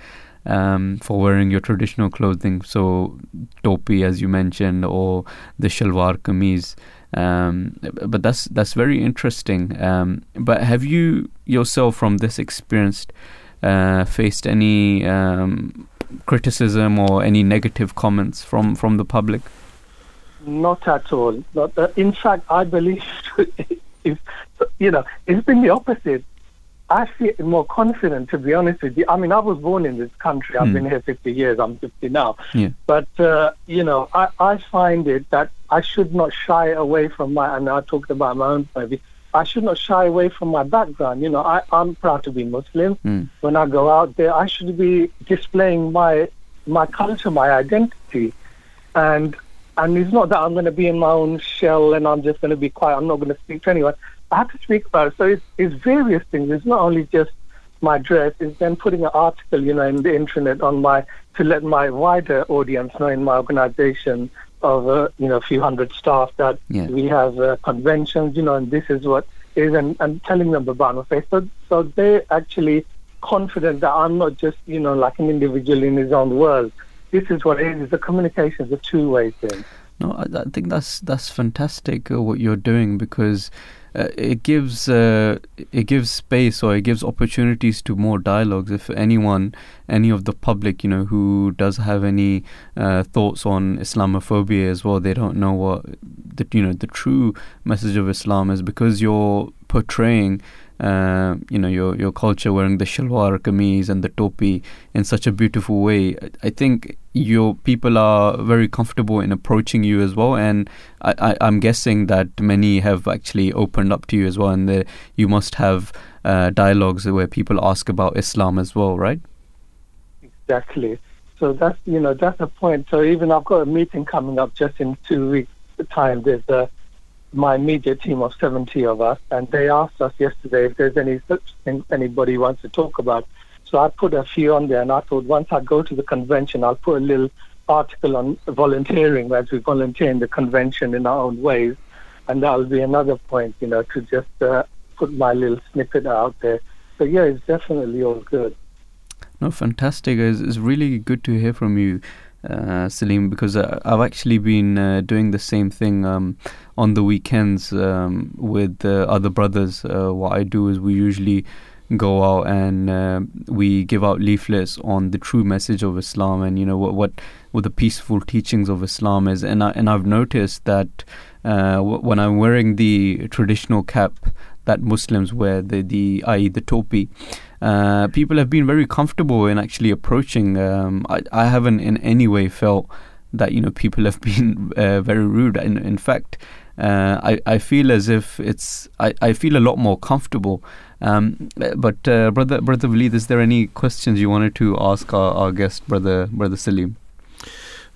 um, for wearing your traditional clothing. So topi, as you mentioned, or the shalwar kameez. Um, but that's that's very interesting. Um, but have you yourself, from this experience, uh, faced any um, criticism or any negative comments from, from the public? Not at all. Not, uh, in fact, I believe if you know, it's been the opposite. I feel more confident, to be honest with you. I mean, I was born in this country. I've hmm. been here 50 years. I'm 50 now. Yeah. But, uh, you know, I, I find it that I should not shy away from my, and I talked about my own maybe, I should not shy away from my background. You know, I, I'm proud to be Muslim. Mm. When I go out there, I should be displaying my my culture, my identity. And and it's not that I'm going to be in my own shell and I'm just going to be quiet. I'm not going to speak to anyone. I have to speak about it. So it's, it's various things. It's not only just my dress. It's then putting an article, you know, in the internet on my to let my wider audience know in my organization of uh, you know a few hundred staff that yeah. we have uh, conventions, you know, and this is what is, and, and telling them about my faith. So so they're actually confident that I'm not just you know like an individual in his own world this is what it is. The communication is a two-way thing. No, I, I think that's that's fantastic uh, what you're doing because uh, it gives uh, it gives space or it gives opportunities to more dialogues. If anyone, any of the public, you know, who does have any uh, thoughts on Islamophobia as well, they don't know what the you know the true message of Islam is because you're portraying uh, you know your your culture wearing the shalwar kameez and the topi in such a beautiful way. I think your people are very comfortable in approaching you as well and i, am guessing that many have actually opened up to you as well and you must have uh, dialogues where people ask about islam as well right? Exactly. So that's you know that's the point. So even i've got a meeting coming up just in two weeks time. There's a my media team of 70 of us, and they asked us yesterday if there's any such thing anybody wants to talk about. So I put a few on there, and I thought once I go to the convention, I'll put a little article on volunteering as we volunteer in the convention in our own ways, and that'll be another point, you know, to just uh, put my little snippet out there. So yeah, it's definitely all good. No, fantastic. It's, it's really good to hear from you uh, Salim, because uh, I've actually been uh, doing the same thing um, on the weekends um, with other brothers. Uh, what I do is we usually go out and uh, we give out leaflets on the true message of Islam and you know what what, what the peaceful teachings of Islam is. And I, and I've noticed that uh, when I'm wearing the traditional cap that Muslims wear, the the i.e. the topi uh, people have been very comfortable in actually approaching. Um, I, I haven't in any way felt that you know people have been uh, very rude. In, in fact, uh, I I feel as if it's I, I feel a lot more comfortable. Um, but uh, brother brother Walid, is there any questions you wanted to ask our, our guest, brother brother Salim?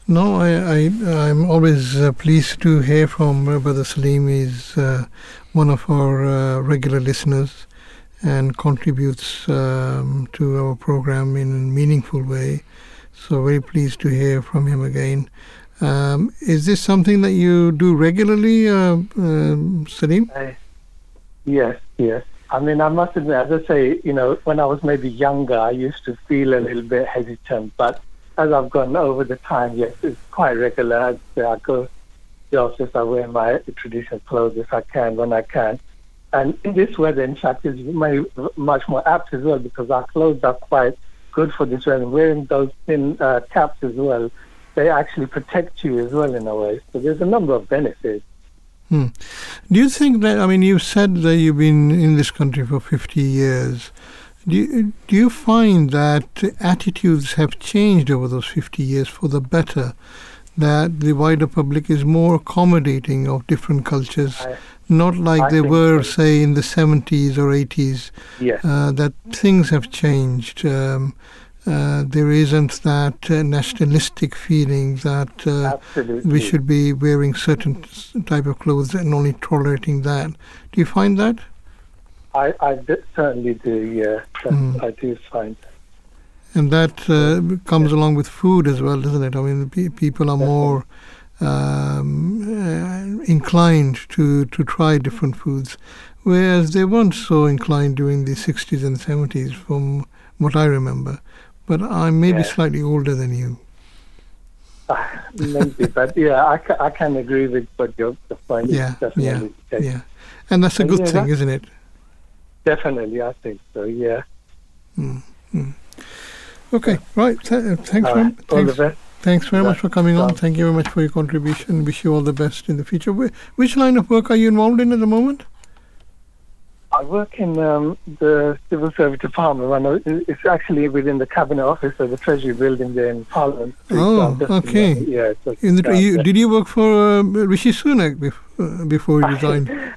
No, I, I I'm always uh, pleased to hear from uh, brother Salim. He's one of our regular listeners and contributes um, to our program in a meaningful way. So very pleased to hear from him again. Um, is this something that you do regularly, uh, uh, Salim? yes, yes. I mean, I must admit, as I say, you know, when I was maybe younger, I used to feel a little bit hesitant. But as I've gone over the time, yes, it's quite regular. I go to the office, I wear my traditional clothes if I can, when I can. And in this weather, in fact, is much more apt as well because our clothes are quite good for this weather. Wearing those thin uh, caps as well, they actually protect you as well in a way. So there's a number of benefits. Hmm. Do you think that, I mean, you've said that you've been in this country for 50 years. Do you, do you find that attitudes have changed over those 50 years for the better? That the wider public is more accommodating of different cultures, I, not like I they were, so. say, in the 70s or 80s. Yes. Uh, that things have changed. Um, uh, there isn't that uh, nationalistic feeling that uh, we should be wearing certain type of clothes and only tolerating that. Do you find that? I, I certainly do. Yeah, mm. I do find. That. And that uh, comes yeah. along with food as well, doesn't it? I mean, people are more um, uh, inclined to to try different foods, whereas they weren't so inclined during the 60s and 70s, from what I remember but I'm maybe yeah. slightly older than you. maybe, but yeah, I, I can agree with what you're finding. Yeah, yeah, yeah, and that's a good yeah, thing, isn't it? Definitely, I think so. Yeah. Mm-hmm. Okay, right. Th- thanks, all right. thanks, thanks very much for coming on. Thank you very much for your contribution. Wish you all the best in the future. Which line of work are you involved in at the moment? I work in um, the civil service department. It's actually within the cabinet office of the Treasury building there in Parliament. Oh, okay. Yeah. In the, you, did you work for uh, Rishi Sunak before, uh, before you resigned?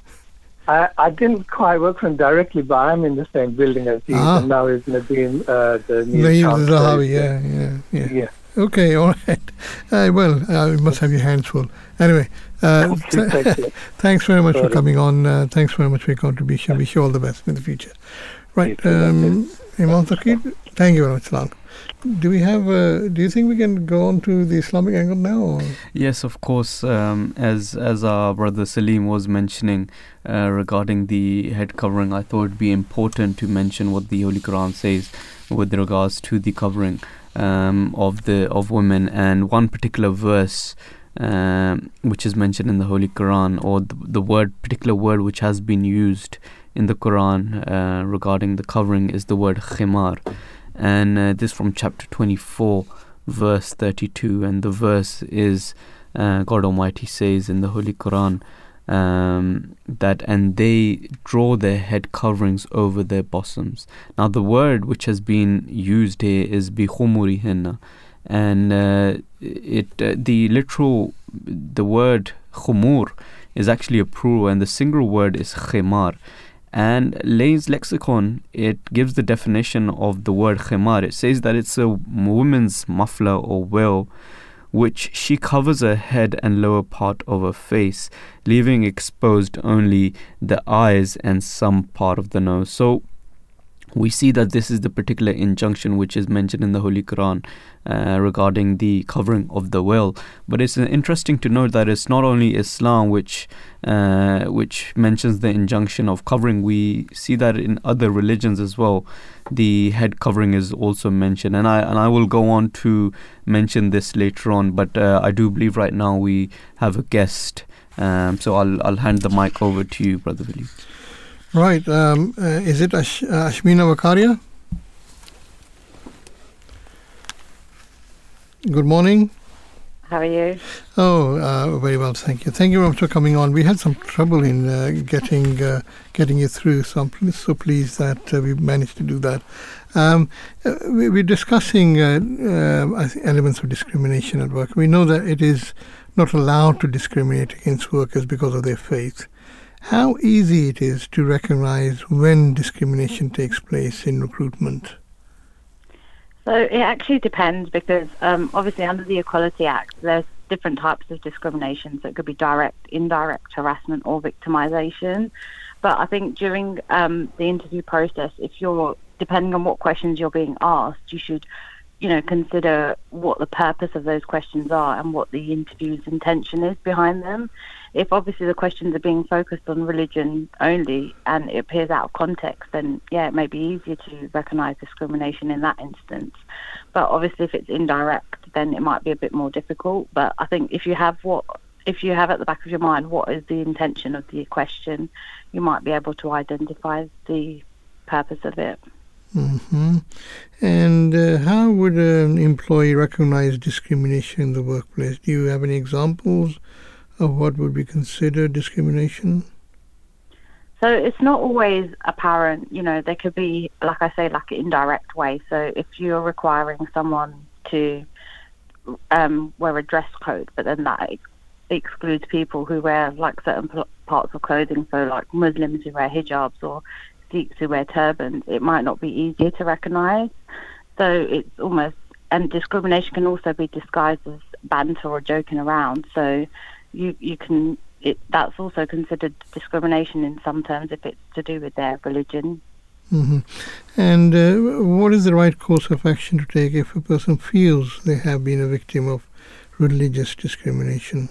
I, I didn't quite work for him directly, but I'm in the same building as he ah. and now is Nadhim, uh, the new Nadhim Zahawi, yeah, yeah, yeah, yeah. Okay, all right. Uh, well, uh, you must have your hands full. Anyway, uh, th- thanks very much Sorry. for coming on. Uh, thanks very much for your contribution. Wish you all the best in the future. Right, um, Imam Taqir, thank you very much, Lang. Do we have? Uh, do you think we can go on to the Islamic angle now? Or? Yes, of course. Um, as as our brother Salim was mentioning uh, regarding the head covering, I thought it'd be important to mention what the Holy Quran says with regards to the covering um, of the of women, and one particular verse um, which is mentioned in the Holy Quran, or the, the, word particular word which has been used in the Quran uh, regarding the covering is the word khimar, and uh, this from chapter 24, verse 32, and the verse is uh, God Almighty says in the Holy Quran. Um, that and they draw their head coverings over their bosoms. Now, the word which has been used here is bihumurihinna, and uh, it uh, the literal the word khumur is actually a plural and the single word is khimar. And Lane's lexicon it gives the definition of the word khimar. It says that it's a woman's muffler or veil which she covers her head and lower part of her face leaving exposed only the eyes and some part of the nose. So we see that this is the particular injunction which is mentioned in the Holy Quran uh, regarding the covering of the veil. But it's uh, interesting to note that it's not only Islam which uh, which mentions the injunction of covering. We see that in other religions as well. The head covering is also mentioned, and I and I will go on to mention this later on. But uh, I do believe right now we have a guest, um, so I'll I'll hand the mic over to you, brother Willie. Right. Um, uh, is it Ash- Ashmina Wakaria? Good morning. How are you? Oh, uh, very well, thank you. Thank you very much for coming on. We had some trouble in uh, getting uh, getting you through, so I'm so pleased that uh, we managed to do that. Um, uh, we, are discussing uh, elements of discrimination at work. We know that it is not allowed to discriminate against workers because of their faith. How easy it is to recognize when discrimination takes place in recruitment? So it actually depends because um, obviously under the Equality Act, there's different types of discrimination. So it could be direct, indirect harassment, or victimization. But I think during um, the interview process, if you're depending on what questions you're being asked, you should, you know, consider what the purpose of those questions are and what the interview's intention is behind them if obviously the questions are being focused on religion only and it appears out of context, then yeah, it may be easier to recognise discrimination in that instance. But obviously, if it's indirect, then it might be a bit more difficult. But I think if you have what if you have at the back of your mind what is the intention of the question, you might be able to identify the purpose of it. Mm-hmm. And uh, how would an employee recognize discrimination in the workplace? Do you have any examples of what would be considered discrimination? So it's not always apparent. You know, there could be, like I say, like an indirect way. So if you're requiring someone to um, wear a dress code, but then that excludes people who wear like certain parts of clothing, so like Muslims who wear hijabs or Sikhs who wear turbans, it might not be easier to recognise. So it's almost, and discrimination can also be disguised as banter or joking around. So you you can, it, that's also considered discrimination in some terms if it's to do with their religion. Mm-hmm. And uh, what is the right course of action to take if a person feels they have been a victim of religious discrimination?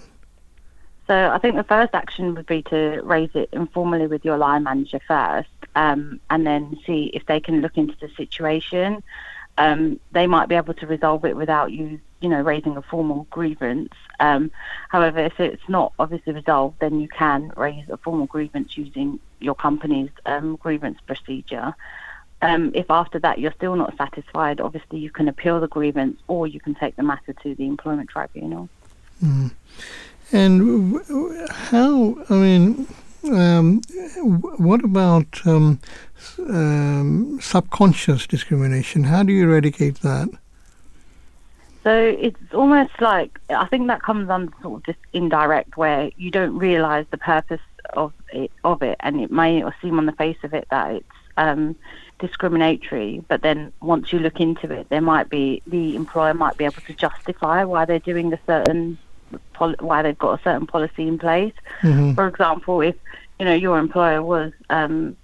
So I think the first action would be to raise it informally with your line manager first, um, and then see if they can look into the situation. Um, they might be able to resolve it without you, you know, raising a formal grievance. Um, however, if it's not obviously resolved, then you can raise a formal grievance using your company's um, grievance procedure. Um, if after that you're still not satisfied, obviously you can appeal the grievance or you can take the matter to the employment tribunal. Mm. And how, I mean, um, what about um, um, subconscious discrimination? How do you eradicate that? So it's almost like I think that comes under sort of just indirect, where you don't realise the purpose of it, of it, and it may seem on the face of it that it's um, discriminatory, but then once you look into it, there might be the employer might be able to justify why they're doing a certain pol- why they've got a certain policy in place. Mm-hmm. For example, if you know your employer was um,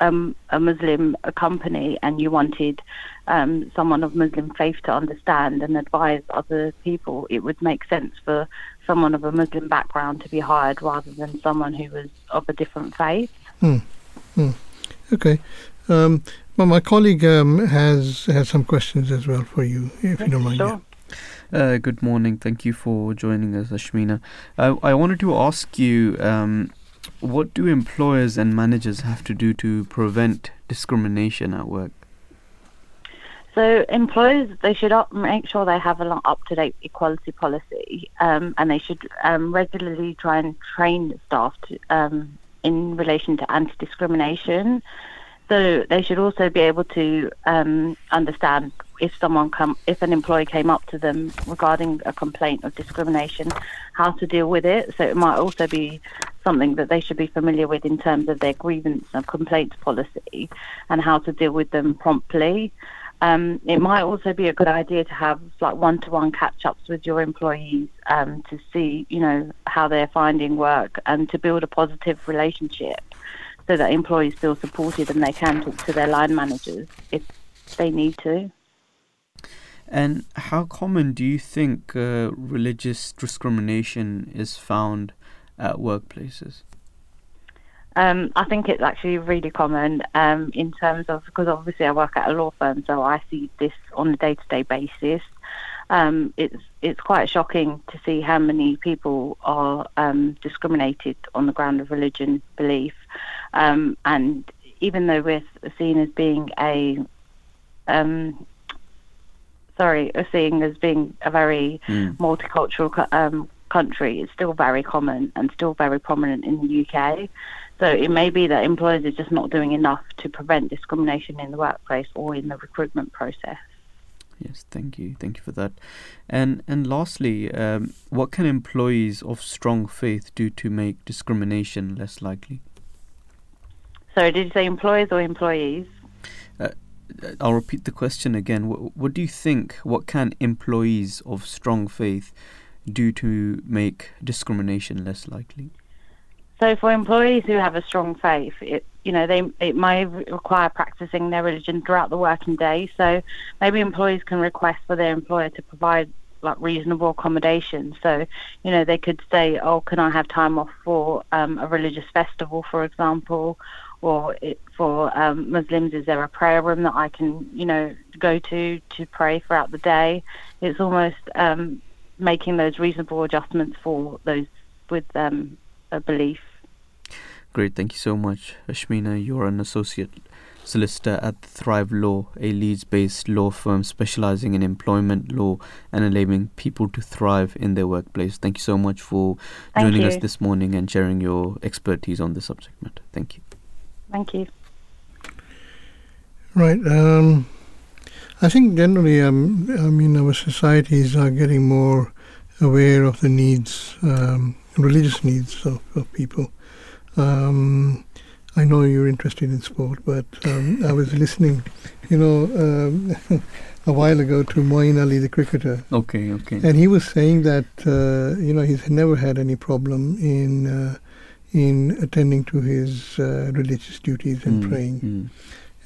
um, a Muslim a company and you wanted um, someone of Muslim faith to understand and advise other people, it would make sense for someone of a Muslim background to be hired rather than someone who was of a different faith. Hmm. Hmm. Okay. Um, well, my colleague um, has has some questions as well for you, if you don't mind. Sure. Uh, good morning. Thank you for joining us, Ashmina. Uh, I wanted to ask you um, what do employers and managers have to do to prevent discrimination at work? So employers, they should make sure they have an up-to-date equality policy, um, and they should um, regularly try and train staff to, um, in relation to anti-discrimination. So they should also be able to um, understand if someone come, if an employee came up to them regarding a complaint of discrimination, how to deal with it. So it might also be something that they should be familiar with in terms of their grievance and complaints policy and how to deal with them promptly. Um, it might also be a good idea to have like one-to-one catch-ups with your employees um, to see, you know, how they're finding work and to build a positive relationship so that employees feel supported and they can talk to their line managers if they need to. And how common do you think uh, religious discrimination is found at workplaces? Um, I think it's actually really common um, in terms of because obviously I work at a law firm, so I see this on a day-to-day basis. Um, it's it's quite shocking to see how many people are um, discriminated on the ground of religion belief, um, and even though we're seen as being a um, sorry, are seeing as being a very mm. multicultural um, country, it's still very common and still very prominent in the UK. So it may be that employers are just not doing enough to prevent discrimination in the workplace or in the recruitment process. Yes, thank you, thank you for that. And and lastly, um, what can employees of strong faith do to make discrimination less likely? So, did you say employers or employees? Uh, I'll repeat the question again. What, what do you think? What can employees of strong faith do to make discrimination less likely? So, for employees who have a strong faith, it you know they it may require practicing their religion throughout the working day. So, maybe employees can request for their employer to provide like reasonable accommodation. So, you know, they could say, "Oh, can I have time off for um, a religious festival, for example?" Or it, for um, Muslims, is there a prayer room that I can, you know, go to to pray throughout the day? It's almost um, making those reasonable adjustments for those with um, a belief. Great, thank you so much, Ashmina. You're an associate solicitor at Thrive Law, a Leeds based law firm specializing in employment law and enabling people to thrive in their workplace. Thank you so much for Thank joining you. us this morning and sharing your expertise on this subject matter. Thank you. Thank you. Right. Um, I think generally, um, I mean, our societies are getting more aware of the needs, um, religious needs of, of people. Um, I know you're interested in sport, but um, I was listening, you know, um, a while ago to Moeen Ali, the cricketer. Okay, okay. And he was saying that uh, you know he's never had any problem in uh, in attending to his uh, religious duties and Mm, praying, mm.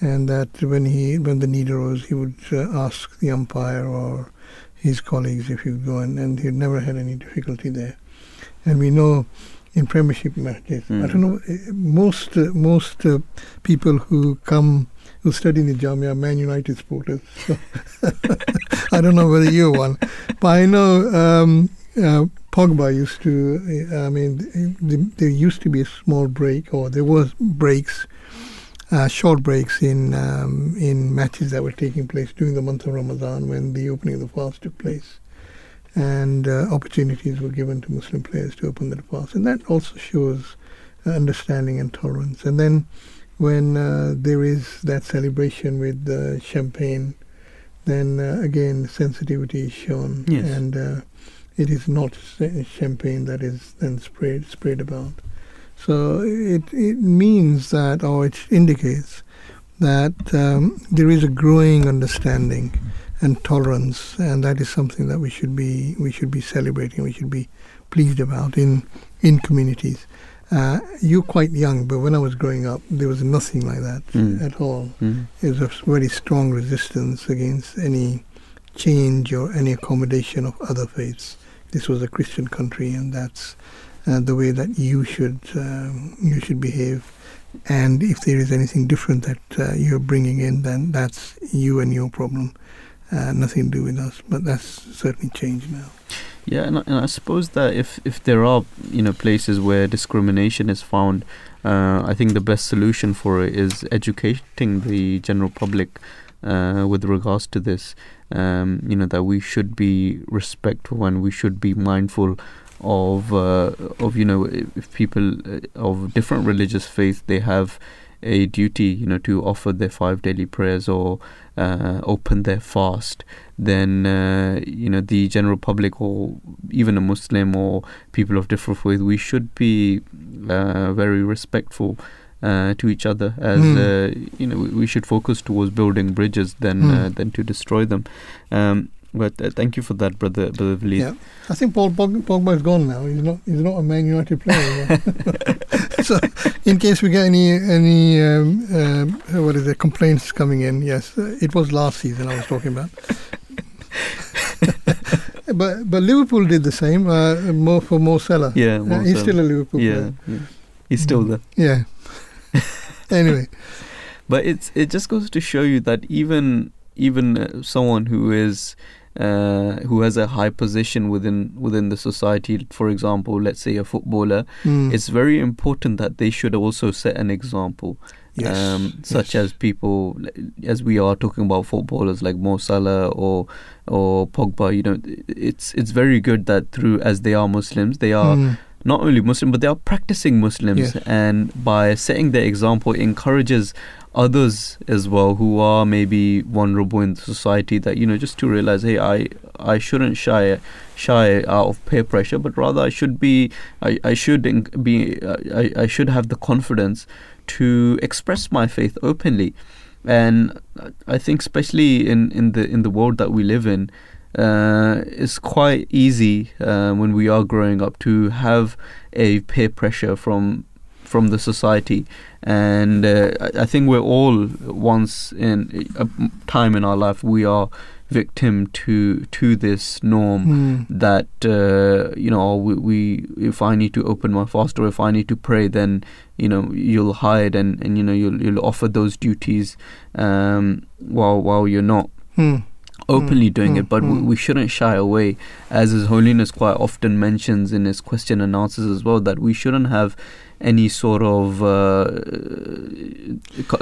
and that when he when the need arose, he would uh, ask the umpire or his colleagues if he would go, and, and he'd never had any difficulty there. And we know in Premiership matches, I Mm. don't know, eh, most uh, most uh, people who come who study in the Jamia are Man United supporters. So I don't know whether you're one, but I know um, uh, Pogba used to. uh, I mean, th- there used to be a small break, or there was breaks, uh, short breaks in um, in matches that were taking place during the month of Ramadan when the opening of the fast took place, and uh, opportunities were given to Muslim players to open the fast, and that also shows uh, understanding and tolerance. And then when uh, there is that celebration with champagne, then uh, again sensitivity is shown, Yes. and uh, it is not champagne that is then sprayed sprayed about. So it it means that, or it indicates that um, there is a growing understanding and tolerance, and that is something that we should be we should be celebrating. We should be pleased about in in communities. Uh, you're quite young, but when I was growing up, there was nothing like that Mm. at all. Mm. There was a very strong resistance against any change or any accommodation of other faiths. This was a Christian country, and that's uh, the way that you should um, you should behave. And if there is anything different that uh, you're bringing in, then that's you and your problem. Uh, nothing to do with us. But that's certainly changed now. Yeah, and, I- and I suppose that if if there are you know places where discrimination is found, uh, I think the best solution for it is educating the general public uh, with regards to this. Um, you know that we should be respectful and we should be mindful of uh, of you know if if people uh, of different religious faith they have a duty you know to offer their five daily prayers or uh, open their fast then uh, you know the general public or even a Muslim or people of different faith we should be uh, very respectful uh, to each other as uh, you know we, should focus towards building bridges than uh, than to destroy them. Um, but uh, thank you for that brother brother Walid. Yeah, I think Paul Pog- Pogba is gone now. He's not. He's not a Man United player. so, in case we get any any um, um, what is it complaints coming in, yes, uh, it was last season I was talking about. but but Liverpool did the same. Uh, Mo for Mo Salah. Yeah, Uh, he's still a Liverpool yeah, player. yeah. he's still there Yeah. anyway, but it's it just goes to show you that even even uh, someone who is uh, who has a high position within within the society, for example, let's say a footballer, Mm. it's very important that they should also set an example. Yes, Um, such as people, as we are talking about footballers like Mo Salah or or Pogba, you know, it's it's very good that through as they are Muslims, they are Mm. not only Muslim but they are practicing Muslims, Yes. and by setting their example, it encourages others as well who are maybe vulnerable in society that you know just to realize hey i i shouldn't shy shy out of peer pressure but rather i should be i, I should be I, I should have the confidence to express my faith openly. And i think especially in in the in the world that we live in uh, it's quite easy uh, when we are growing up to have a peer pressure from from the society and uh, I think we're all once in a time in our life we are victim to to this norm Mm. that uh, you know we, we if I need to open my fast or if I need to pray then you know you'll hide and, and you know you'll you'll offer those duties um, while while you're not Hmm. openly mm, doing mm, it, but mm. we shouldn't shy away, as His Holiness quite often mentions in his question and answers as well, that we shouldn't have any sort of uh,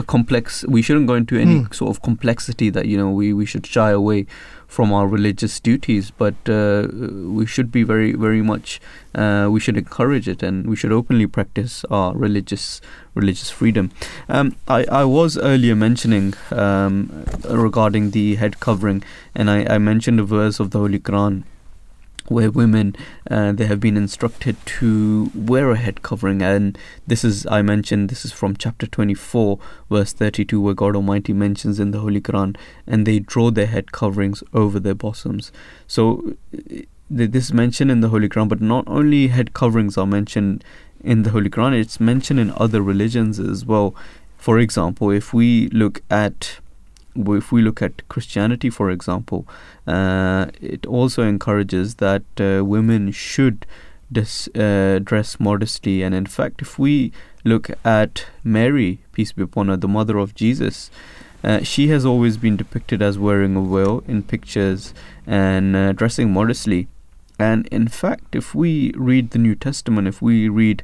complex. We shouldn't go into any mm. sort of complexity that you know we, we should shy away from our religious duties, but uh, we should be very very much. Uh, we should encourage it, and we should openly practice our religious religious freedom. Um, I I was earlier mentioning um, regarding the head covering, and I, I mentioned a verse of the Holy Quran where women uh, they have been instructed to wear a head covering. And this is i mentioned this is from chapter 24 verse 32 where god almighty mentions in the holy quran and they draw their head coverings over their bosoms. So this is mentioned in the holy quran but not only head coverings are mentioned in the holy quran it's mentioned in other religions as well. For example if we look at if we look at Christianity, for example, uh, it also encourages that uh, women should dis, uh, dress modestly. And in fact, if we look at Mary, peace be upon her, the mother of Jesus, uh, she has always been depicted as wearing a veil in pictures and uh, dressing modestly. And in fact, if we read the New Testament, if we read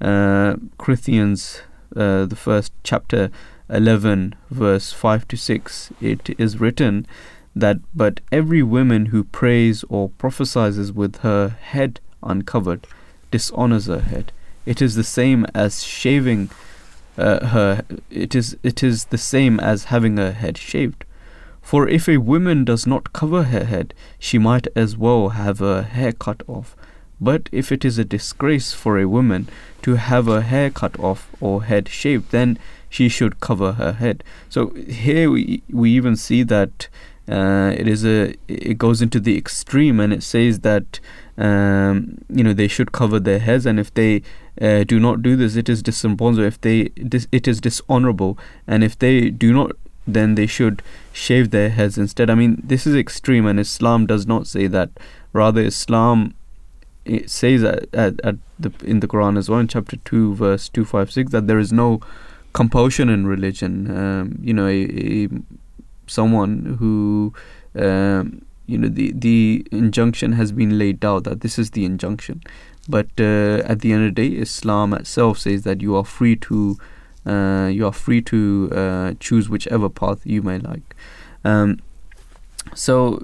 uh, Corinthians, the first chapter, 11 verse 5 to 6 it is written that but every woman who prays or prophesies with her head uncovered dishonors her head. It is the same as shaving uh, her it is it is the same as having her head shaved. For if a woman does not cover her head she might as well have her hair cut off. But if it is a disgrace for a woman to have her hair cut off or head shaved then she should cover her head. So here we we even see that uh, it is a it goes into the extreme and it says that um, you know they should cover their heads and if they uh, do not do this it is dishonorable if they dis, it is dishonorable and if they do not then they should shave their heads instead. I mean this is extreme and islam does not say that. Rather islam it says at, at, at the, in the quran as well in chapter 2 verse 256 that there is no compulsion in religion. Um, you know, a, a, someone who um, you know the the injunction has been laid out that this is the injunction, but uh, at the end of the day, Islam itself says that you are free to uh, you are free to uh, choose whichever path you may like. Um, so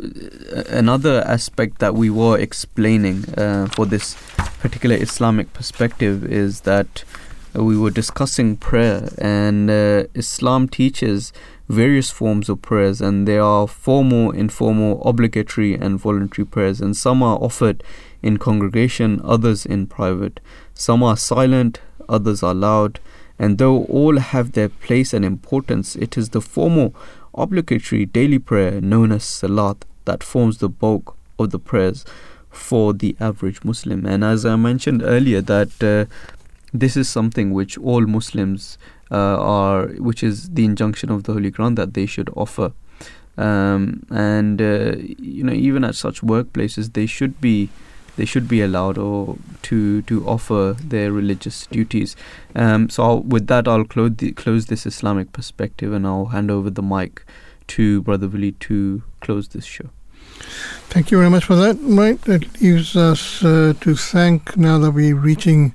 uh, another aspect that we were explaining uh, for this particular Islamic perspective is that we were discussing prayer, and uh, Islam teaches various forms of prayers, and there are formal, informal, obligatory, and voluntary prayers, and some are offered in congregation, others in private. Some are silent, others are loud, and though all have their place and importance, it is the formal, obligatory daily prayer known as Salat that forms the bulk of the prayers for the average Muslim. And as I mentioned earlier, that uh, this is something which all Muslims uh, are, which is the injunction of the Holy Quran that they should offer. Um, and uh, you know, even at such workplaces, they should be they should be allowed or to to offer their religious duties. Um, so I'll, with that, I'll close the, close this Islamic perspective, and I'll hand over the mic to Brother Willie to close this show. Thank you very much for that. Right, that leaves us uh, to thank now that we're reaching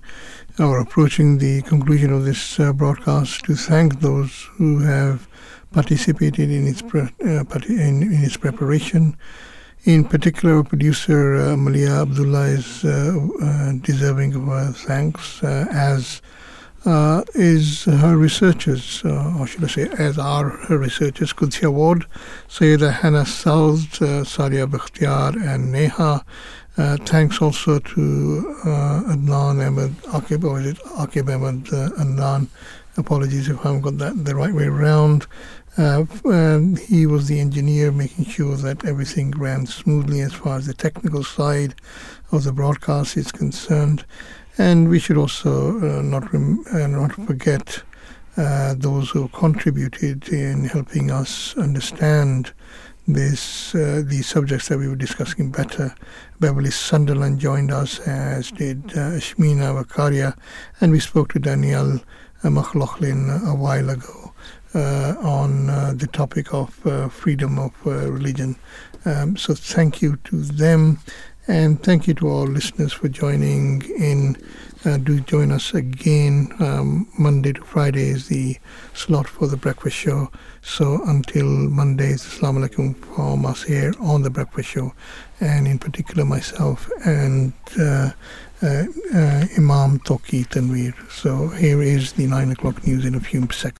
or approaching the conclusion of this uh, broadcast to thank those who have participated in its pre- uh, in, in, its preparation. In particular, producer uh, Malia Abdullah is uh, uh, deserving of our thanks, uh, as is her researchers, or should I say, as are her researchers, Qudsi Award, Sayyida Hannah Saud, Sadia Bakhtiar, and Neha uh, thanks also to uh, Adnan Ahmed Akib, or is it Akib Ahmed uh, Adnan? Apologies if I haven't got that the right way around. Uh, and he was the engineer making sure that everything ran smoothly as far as the technical side of the broadcast is concerned. And we should also uh, not rem- uh, not forget uh, those who contributed in helping us understand this uh, these subjects that we were discussing better. Beverley Sunderland joined us, as did uh, Shmina Vakaria, and we spoke to Danielle McLaughlin a while ago uh, on uh, the topic of uh, freedom of uh, religion. Um, so thank you to them. And thank you to all listeners for joining in. Uh, do join us again. Um, Monday to Friday is the slot for the breakfast show. So until Monday, Assalamu alaikum from us here on the breakfast show, and in particular myself and uh, uh, uh, Imam Toki Tanvir. So here is the 9 o'clock news in a few seconds.